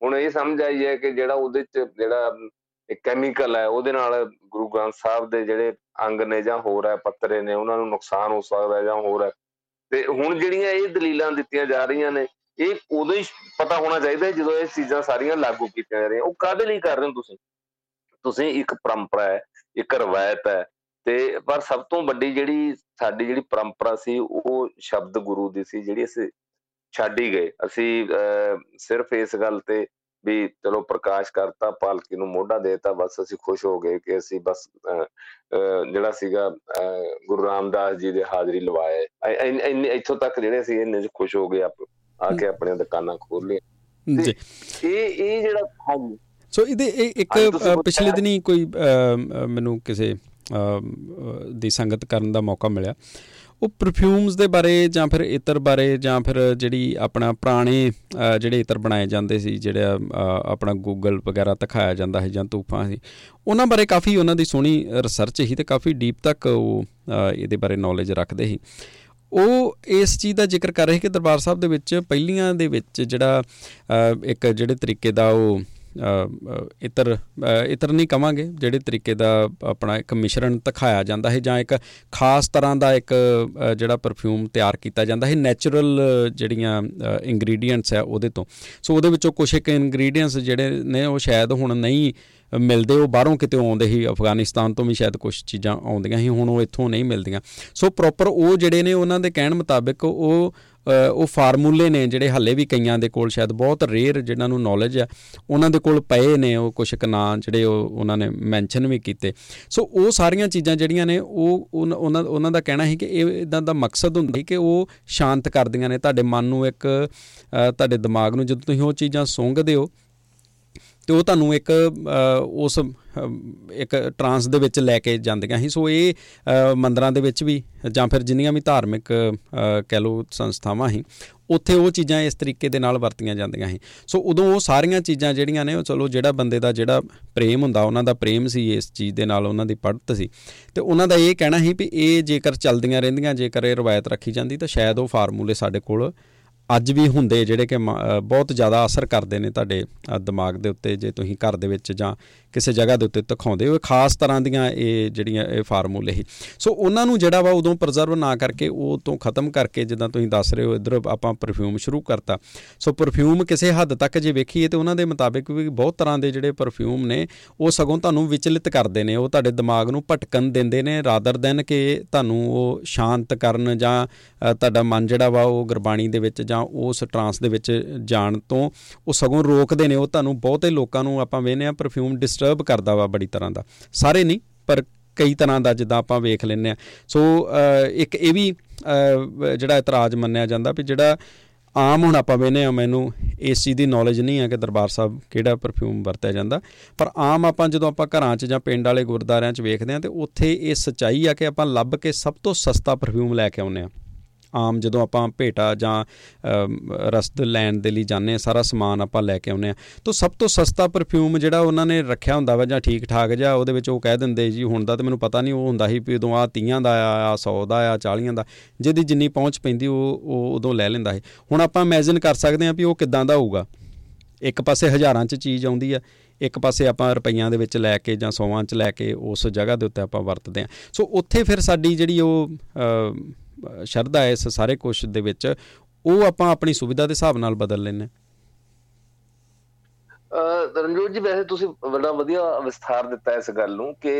ਹੁਣ ਇਹ ਸਮਝ ਆਈ ਹੈ ਕਿ ਜਿਹੜਾ ਉਹਦੇ ਚ ਜਿਹੜਾ ਕੈਮੀਕਲ ਹੈ, ਉਹਦੇ ਨਾਲ ਗੁਰੂ ਗ੍ਰੰਥ ਸਾਹਿਬ ਦੇ ਜਿਹੜੇ ਅੰਗ ਨੇ ਜਾਂ ਹੋਰ ਹੈ, ਪੱਤਰੇ ਨੇ, ਉਹਨਾਂ ਨੂੰ ਨੁਕਸਾਨ ਹੋ ਸਕਦਾ ਜਾਂ ਹੋਰ ਹੈ। ਤੇ ਹੁਣ ਜਿਹੜੀਆਂ ਇਹ ਦਲੀਲਾਂ ਦਿੱਤੀਆਂ ਜਾ ਰਹੀਆਂ ਨੇ, ਇਹ ਉਦੋਂ ਹੀ ਪਤਾ ਹੋਣਾ ਚਾਹੀਦਾ ਜਦੋਂ ਇਹ ਚੀਜ਼ਾਂ ਸਾਰੀਆਂ ਲਾਗੂ ਕੀਤੀਆਂ ਜਾ ਰਹੀਆਂ। ਉਹ ਕਾਦੇ ਲਈ ਕਰ ਰਹੇ ਹੋ ਤੁਸੀਂ? ਤੁਸੀਂ ਇੱਕ ਪਰੰਪਰਾ ਹੈ, ਇੱਕ ਰਵਾਇਤ ਹੈ, ਤੇ ਪਰ ਸਭ ਤੋਂ ਵੱਡੀ ਜਿਹੜੀ ਸਾਡੀ ਜਿਹੜੀ ਪਰੰਪਰਾ ਸੀ, ਉਹ ਸ਼ਬਦ ਗੁਰੂ ਦੀ ਸੀ, ਜਿਹੜੀ ਅਸੀਂ ਛੱਡ ਹੀ ਗਏ। ਅਸੀਂ ਸਿਰਫ ਇਸ ਗੱਲ ਤੇ ਵੀ ਚਲੋ ਪ੍ਰਕਾਸ਼ ਕਰਤਾ ਪਾਲਕੀ ਨੂੰ ਮੋਢਾ ਦੇਤਾ ਬਸ ਅਸੀਂ ਖੁਸ਼ ਹੋ ਗਏ ਕਿ ਅਸੀਂ ਬਸ ਜਿਹੜਾ ਸੀਗਾ ਗੁਰੂ ਰਾਮਦਾਸ ਜੀ ਦੇ ਹਾਜ਼ਰੀ ਲਵਾਏ। ਇੱਥੋਂ ਤੱਕ ਜਿਹੜੇ ਸੀ ਇੰਨੇ ਖੁਸ਼ ਹੋ ਗਏ ਆ ਕੇ ਆਪਣੀਆਂ ਦੁਕਾਨਾਂ ਖੋਲ ਲਈਆਂ। ਜੀ। ਇਹ ਇਹ ਜਿਹੜਾ ਹਾਂਜੀ। ਸੋ ਇਹਦੇ ਇੱਕ ਪਿਛਲੇ ਦਿਨੀ ਕੋਈ ਮੈਨੂੰ ਕਿਸੇ ਦੀ ਸੰਗਤ ਕਰਨ ਦਾ ਮੌਕਾ ਮਿਲਿਆ। ਉਹ ਪਰਫਿਊਮਸ ਦੇ ਬਾਰੇ ਜਾਂ ਫਿਰ ਇਤਰ ਬਾਰੇ ਜਾਂ ਫਿਰ ਜਿਹੜੀ ਆਪਣਾ ਪੁਰਾਣੇ ਜਿਹੜੇ ਇਤਰ ਬਣਾਏ ਜਾਂਦੇ ਸੀ, ਜਿਹੜਾ ਆਪਣਾ ਗੂਗਲ ਵਗੈਰਾ ਦਿਖਾਇਆ ਜਾਂਦਾ ਹੈ ਜਾਂ ਤੂਫਾਂ ਸੀ, ਉਹਨਾਂ ਬਾਰੇ ਕਾਫੀ ਉਹਨਾਂ ਦੀ ਸੋਹਣੀ ਰਿਸਰਚ ਸੀ ਤੇ ਕਾਫੀ ਡੀਪ ਤੱਕ ਉਹ ਇਹਦੇ ਬਾਰੇ ਨੌਲੇਜ ਰੱਖਦੇ ਸੀ। ਉਹ ਇਸ ਚੀਜ਼ ਦਾ ਜ਼ਿਕਰ ਕਰ ਰਹੇ ਕਿ ਦਰਬਾਰ ਸਾਹਿਬ ਦੇ ਵਿੱਚ ਪਹਿਲੀਆਂ ਦੇ ਵਿੱਚ ਜਿਹੜਾ ਇੱਕ ਜਿਹੜੇ ਤਰੀਕੇ ਦਾ ਉਹ ਇਤਰ ਇਤਰ ਨਹੀਂ ਕਵਾਂਗੇ, ਜਿਹੜੇ ਤਰੀਕੇ ਦਾ ਆਪਣਾ ਇੱਕ ਮਿਸ਼ਰਣ ਦਿਖਾਇਆ ਜਾਂਦਾ ਹੈ ਜਾਂ ਇੱਕ ਖਾਸ ਤਰ੍ਹਾਂ ਦਾ ਇੱਕ ਜਿਹੜਾ ਪਰਫਿਊਮ ਤਿਆਰ ਕੀਤਾ ਜਾਂਦਾ ਹੈ ਨੇਚਰਲ ਜਿਹੜੀਆਂ ਇੰਗਰੀਡੀਐਂਟਸ ਹੈ ਉਹਦੇ ਤੋਂ। ਸੋ ਉਹਦੇ ਵਿੱਚੋਂ ਕੁਝ ਇੱਕ ਇੰਗਰੀਡੀਐਂਟਸ ਜਿਹੜੇ ਨੇ, ਉਹ ਸ਼ਾਇਦ ਹੁਣ ਨਹੀਂ ਮਿਲਦੇ, ਉਹ ਬਾਹਰੋਂ ਕਿਤੇ ਆਉਂਦੇ ਹੀ, ਅਫਗਾਨਿਸਤਾਨ ਤੋਂ ਵੀ ਸ਼ਾਇਦ ਕੁਝ ਚੀਜ਼ਾਂ ਆਉਂਦੀਆਂ ਸੀ ਹੁਣ ਉਹ ਇੱਥੋਂ ਨਹੀਂ ਮਿਲਦੀਆਂ। ਸੋ ਪ੍ਰੋਪਰ ਉਹ ਜਿਹੜੇ ਨੇ, ਉਹਨਾਂ ਦੇ ਕਹਿਣ ਮੁਤਾਬਿਕ ਉਹ ਉਹ ਫਾਰਮੂਲੇ ਨੇ ਜਿਹੜੇ ਹੱਲੇ ਵੀ ਕਈਆਂ ਦੇ ਕੋਲ ਸ਼ਾਇਦ ਬਹੁਤ ਰੇਅਰ ਜਿਹਨਾਂ ਨੂੰ ਨੌਲੇਜ ਹੈ, ਉਹਨਾਂ ਦੇ ਕੋਲ ਪਏ ਨੇ ਉਹ ਕੁਝ ਕ ਨਾਂ ਜਿਹੜੇ ਉਹ ਉਹਨਾਂ ਨੇ ਮੈਂਸ਼ਨ ਵੀ ਕੀਤੇ। ਸੋ ਉਹ ਸਾਰੀਆਂ ਚੀਜ਼ਾਂ ਜਿਹੜੀਆਂ ਨੇ, ਉਹ ਉਹਨਾਂ ਉਹਨਾਂ ਦਾ ਕਹਿਣਾ ਹੈ ਕਿ ਇਹ ਇਦਾਂ ਦਾ ਮਕਸਦ ਹੁੰਦਾ ਹੈ ਕਿ ਉਹ ਸ਼ਾਂਤ ਕਰਦੀਆਂ ਨੇ। ਤੁਹਾਡੇ ਮਨ ਨੂੰ ਇੱਕ ਤੁਹਾਡੇ ਦਿਮਾਗ ਨੂੰ ਜਦੋਂ ਤੁਸੀਂ ਉਹ ਚੀਜ਼ਾਂ ਸੁੰਘਦੇ ਹੋ ਤੇ ਉਹ ਤੁਹਾਨੂੰ ਇੱਕ ਉਸ ਇੱਕ ਟਰਾਂਸ ਦੇ ਵਿੱਚ ਲੈ ਕੇ ਜਾਂਦੀਆਂ ਸੀ। ਸੋ ਇਹ ਮੰਦਰਾਂ ਦੇ ਵਿੱਚ ਵੀ ਜਾਂ ਫਿਰ ਜਿੰਨੀਆਂ ਵੀ ਧਾਰਮਿਕ ਕਹਿ ਲੋ ਸੰਸਥਾਵਾਂ ਸੀ, ਉੱਥੇ ਉਹ ਚੀਜ਼ਾਂ ਇਸ ਤਰੀਕੇ ਦੇ ਨਾਲ ਵਰਤੀਆਂ ਜਾਂਦੀਆਂ ਸੀ। ਸੋ ਉਦੋਂ ਉਹ ਸਾਰੀਆਂ ਚੀਜ਼ਾਂ ਜਿਹੜੀਆਂ ਨੇ, ਉਹ ਚਲੋ ਜਿਹੜਾ ਬੰਦੇ ਦਾ ਜਿਹੜਾ ਪ੍ਰੇਮ ਹੁੰਦਾ, ਉਹਨਾਂ ਦਾ ਪ੍ਰੇਮ ਸੀ ਇਸ ਚੀਜ਼ ਦੇ ਨਾਲ ਉਹਨਾਂ ਦੀ ਪੜਤ ਸੀ। ਤੇ ਉਹਨਾਂ ਦਾ ਇਹ ਕਹਿਣਾ ਸੀ ਵੀ ਇਹ ਜੇਕਰ ਚੱਲਦੀਆਂ ਰਹਿੰਦੀਆਂ, ਜੇਕਰ ਇਹ ਰਵਾਇਤ ਰੱਖੀ ਜਾਂਦੀ, ਤਾਂ ਸ਼ਾਇਦ ਉਹ ਫਾਰਮੂਲੇ ਸਾਡੇ ਕੋਲ ਅੱਜ ਵੀ ਹੁੰਦੇ ਜਿਹੜੇ ਕਿ ਬਹੁਤ ਜ਼ਿਆਦਾ ਅਸਰ ਕਰਦੇ ਨੇ ਤੁਹਾਡੇ ਦਿਮਾਗ ਦੇ ਉੱਤੇ, ਜੇ ਤੁਸੀਂ ਘਰ ਦੇ ਵਿੱਚ ਜਾਂ ਕਿਸੇ ਜਗ੍ਹਾ ਦੇ ਉੱਤੇ ਦਿਖਾਉਂਦੇ ਹੋ ਖਾਸ ਤਰ੍ਹਾਂ ਦੀਆਂ ਇਹ ਜਿਹੜੀਆਂ ਇਹ ਫਾਰਮੂਲੇ ਹੀ। ਸੋ ਉਹਨਾਂ ਨੂੰ ਜਿਹੜਾ ਵਾ ਉਦੋਂ ਪ੍ਰੀਜ਼ਰਵ ਨਾ ਕਰਕੇ, ਉਹ ਤੋਂ ਖਤਮ ਕਰਕੇ ਜਿੱਦਾਂ ਤੁਸੀਂ ਦੱਸ ਰਹੇ ਹੋ, ਇਧਰ ਆਪਾਂ ਪਰਫਿਊਮ ਸ਼ੁਰੂ ਕਰਤਾ। ਸੋ ਪਰਫਿਊਮ ਕਿਸੇ ਹੱਦ ਤੱਕ ਜੇ ਵੇਖੀਏ ਤੇ ਉਹਨਾਂ ਦੇ ਮੁਤਾਬਿਕ ਵੀ ਬਹੁਤ ਤਰ੍ਹਾਂ ਦੇ ਜਿਹੜੇ ਪਰਫਿਊਮ ਨੇ, ਉਹ ਸਗੋਂ ਤੁਹਾਨੂੰ ਵਿਚਲਿਤ ਕਰਦੇ ਨੇ। ਉਹ ਤੁਹਾਡੇ ਦਿਮਾਗ ਨੂੰ ਭਟਕਣ ਦਿੰਦੇ ਨੇ ਰਾਦਰ ਦੈਨ ਕਿ ਤੁਹਾਨੂੰ ਉਹ ਸ਼ਾਂਤ ਕਰਨ ਜਾਂ ਤੁਹਾਡਾ ਮਨ ਜਿਹੜਾ ਵਾ ਉਹ ਗੁਰਬਾਣੀ ਦੇ ਵਿੱਚ ਜਾਂ ਉਸ ਟਰਾਂਸ ਦੇ ਵਿੱਚ ਜਾਣ ਤੋਂ ਉਹ ਸਗੋਂ ਰੋਕਦੇ ਨੇ, ਉਹ ਤੁਹਾਨੂੰ ਬਹੁਤੇ ਲੋਕਾਂ ਨੂੰ ਆਪਾਂ ਵੇਖਨੇ ਆ ਪਰਫਿਊਮ ਡਿਸਟਰਬ ਕਰਦਾ ਵਾ ਬੜੀ ਤਰ੍ਹਾਂ ਦਾ। ਸਾਰੇ ਨਹੀਂ, ਪਰ ਕਈ ਤਰ੍ਹਾਂ ਦਾ ਜਿੱਦਾਂ ਆਪਾਂ ਵੇਖ ਲੈਨੇ ਆ ਸੋ ਇੱਕ ਇਹ ਵੀ ਜਿਹੜਾ ਇਤਰਾਜ਼ ਮੰਨਿਆ ਜਾਂਦਾ ਵੀ ਜਿਹੜਾ ਆਮ ਹੁਣ ਆਪਾਂ ਵੇਨੇ ਆ ਮੈਨੂੰ ਇਸ ਚੀਜ਼ ਦੀ ਨੌਲੇਜ ਨਹੀਂ ਹੈ ਕਿ ਦਰਬਾਰ ਸਾਹਿਬ ਕਿਹੜਾ ਪਰਫਿਊਮ ਵਰਤਿਆ ਜਾਂਦਾ। ਪਰ ਆਮ ਆਪਾਂ ਜਦੋਂ ਆਪਾਂ ਘਰਾਂ 'ਚ ਜਾਂ ਪਿੰਡ ਵਾਲੇ ਗੁਰਦਾਰਿਆਂ 'ਚ ਵੇਖਦੇ ਆ ਤੇ ਉੱਥੇ ਇਹ ਸਚਾਈ ਆ ਕਿ ਆਪਾਂ ਲੱਭ ਕੇ ਸਭ ਤੋਂ ਸਸਤਾ ਪਰਫਿਊਮ ਲੈ ਕੇ ਆਉਂਦੇ ਆ ਆਮ ਜਦੋਂ ਆਪਾਂ ਭੇਟਾ ਜਾਂ ਰਸਦ ਲੈਣ ਦੇ ਲਈ ਜਾਂਦੇ ਆ ਸਾਰਾ ਸਮਾਨ ਆਪਾਂ ਲੈ ਕੇ ਆਉਨੇ ਆ ਤਾਂ ਸਭ ਤੋਂ ਸਸਤਾ ਪਰਫਿਊਮ ਜਿਹੜਾ ਉਹਨਾਂ ਨੇ ਰੱਖਿਆ ਹੁੰਦਾ ਵਾ ਜਾਂ ਠੀਕ ਠਾਕ ਜਾਂ ਉਹਦੇ ਵਿੱਚ ਉਹ ਕਹਿ ਦਿੰਦੇ ਜੀ, ਹੁਣ ਦਾ ਤੇ ਮੈਨੂੰ ਪਤਾ ਨਹੀਂ, ਉਹ ਹੁੰਦਾ ਸੀ ਵੀ ਉਦੋਂ ਆ 30 ਦਾ ਆ ਆ 100 ਦਾ ਆ 40 ਦਾ। ਜਿਹਦੀ ਜਿੰਨੀ ਪਹੁੰਚ ਪੈਂਦੀ, ਉਹ ਉਹ ਉਦੋਂ ਲੈ ਲੈਂਦਾ ਹੈ ਹੁਣ ਆਪਾਂ ਇਮੇਜਿਨ ਕਰ ਸਕਦੇ ਆ ਵੀ ਉਹ ਕਿਦਾਂ ਦਾ ਹੋਊਗਾ। ਇੱਕ ਪਾਸੇ ਹਜ਼ਾਰਾਂ 'ਚ ਚੀਜ਼ ਆਉਂਦੀ ਆ, ਇੱਕ ਪਾਸੇ ਆਪਾਂ ਰੁਪਈਆਂ ਦੇ ਵਿੱਚ ਲੈ ਕੇ ਜਾਂ ਸੌਵਾਂ 'ਚ ਲੈ ਕੇ ਉਸ ਜਗ੍ਹਾ ਦੇ ਉੱਤੇ ਆਪਾਂ ਵਰਤਦੇ ਆ ਸੋ ਉੱਥੇ ਫਿਰ ਸਾਡੀ ਜਿਹੜੀ ਉਹ ਸ਼ਰਧਾ ਹੈ ਇਸ ਸਾਰੇ ਕੁਝ ਦੇ ਵਿੱਚ, ਉਹ ਆਪਾਂ ਆਪਣੀ ਸੁਵਿਧਾ ਦੇ ਹਿਸਾਬ ਨਾਲ ਬਦਲ ਲੈਨੇ ਅ ਰਣਜੋਤ ਜੀ, ਵੈਸੇ ਤੁਸੀਂ ਬੜਾ ਵਧੀਆ ਵਿਸਥਾਰ ਦਿੱਤਾ ਇਸ ਗੱਲ ਨੂੰ ਕਿ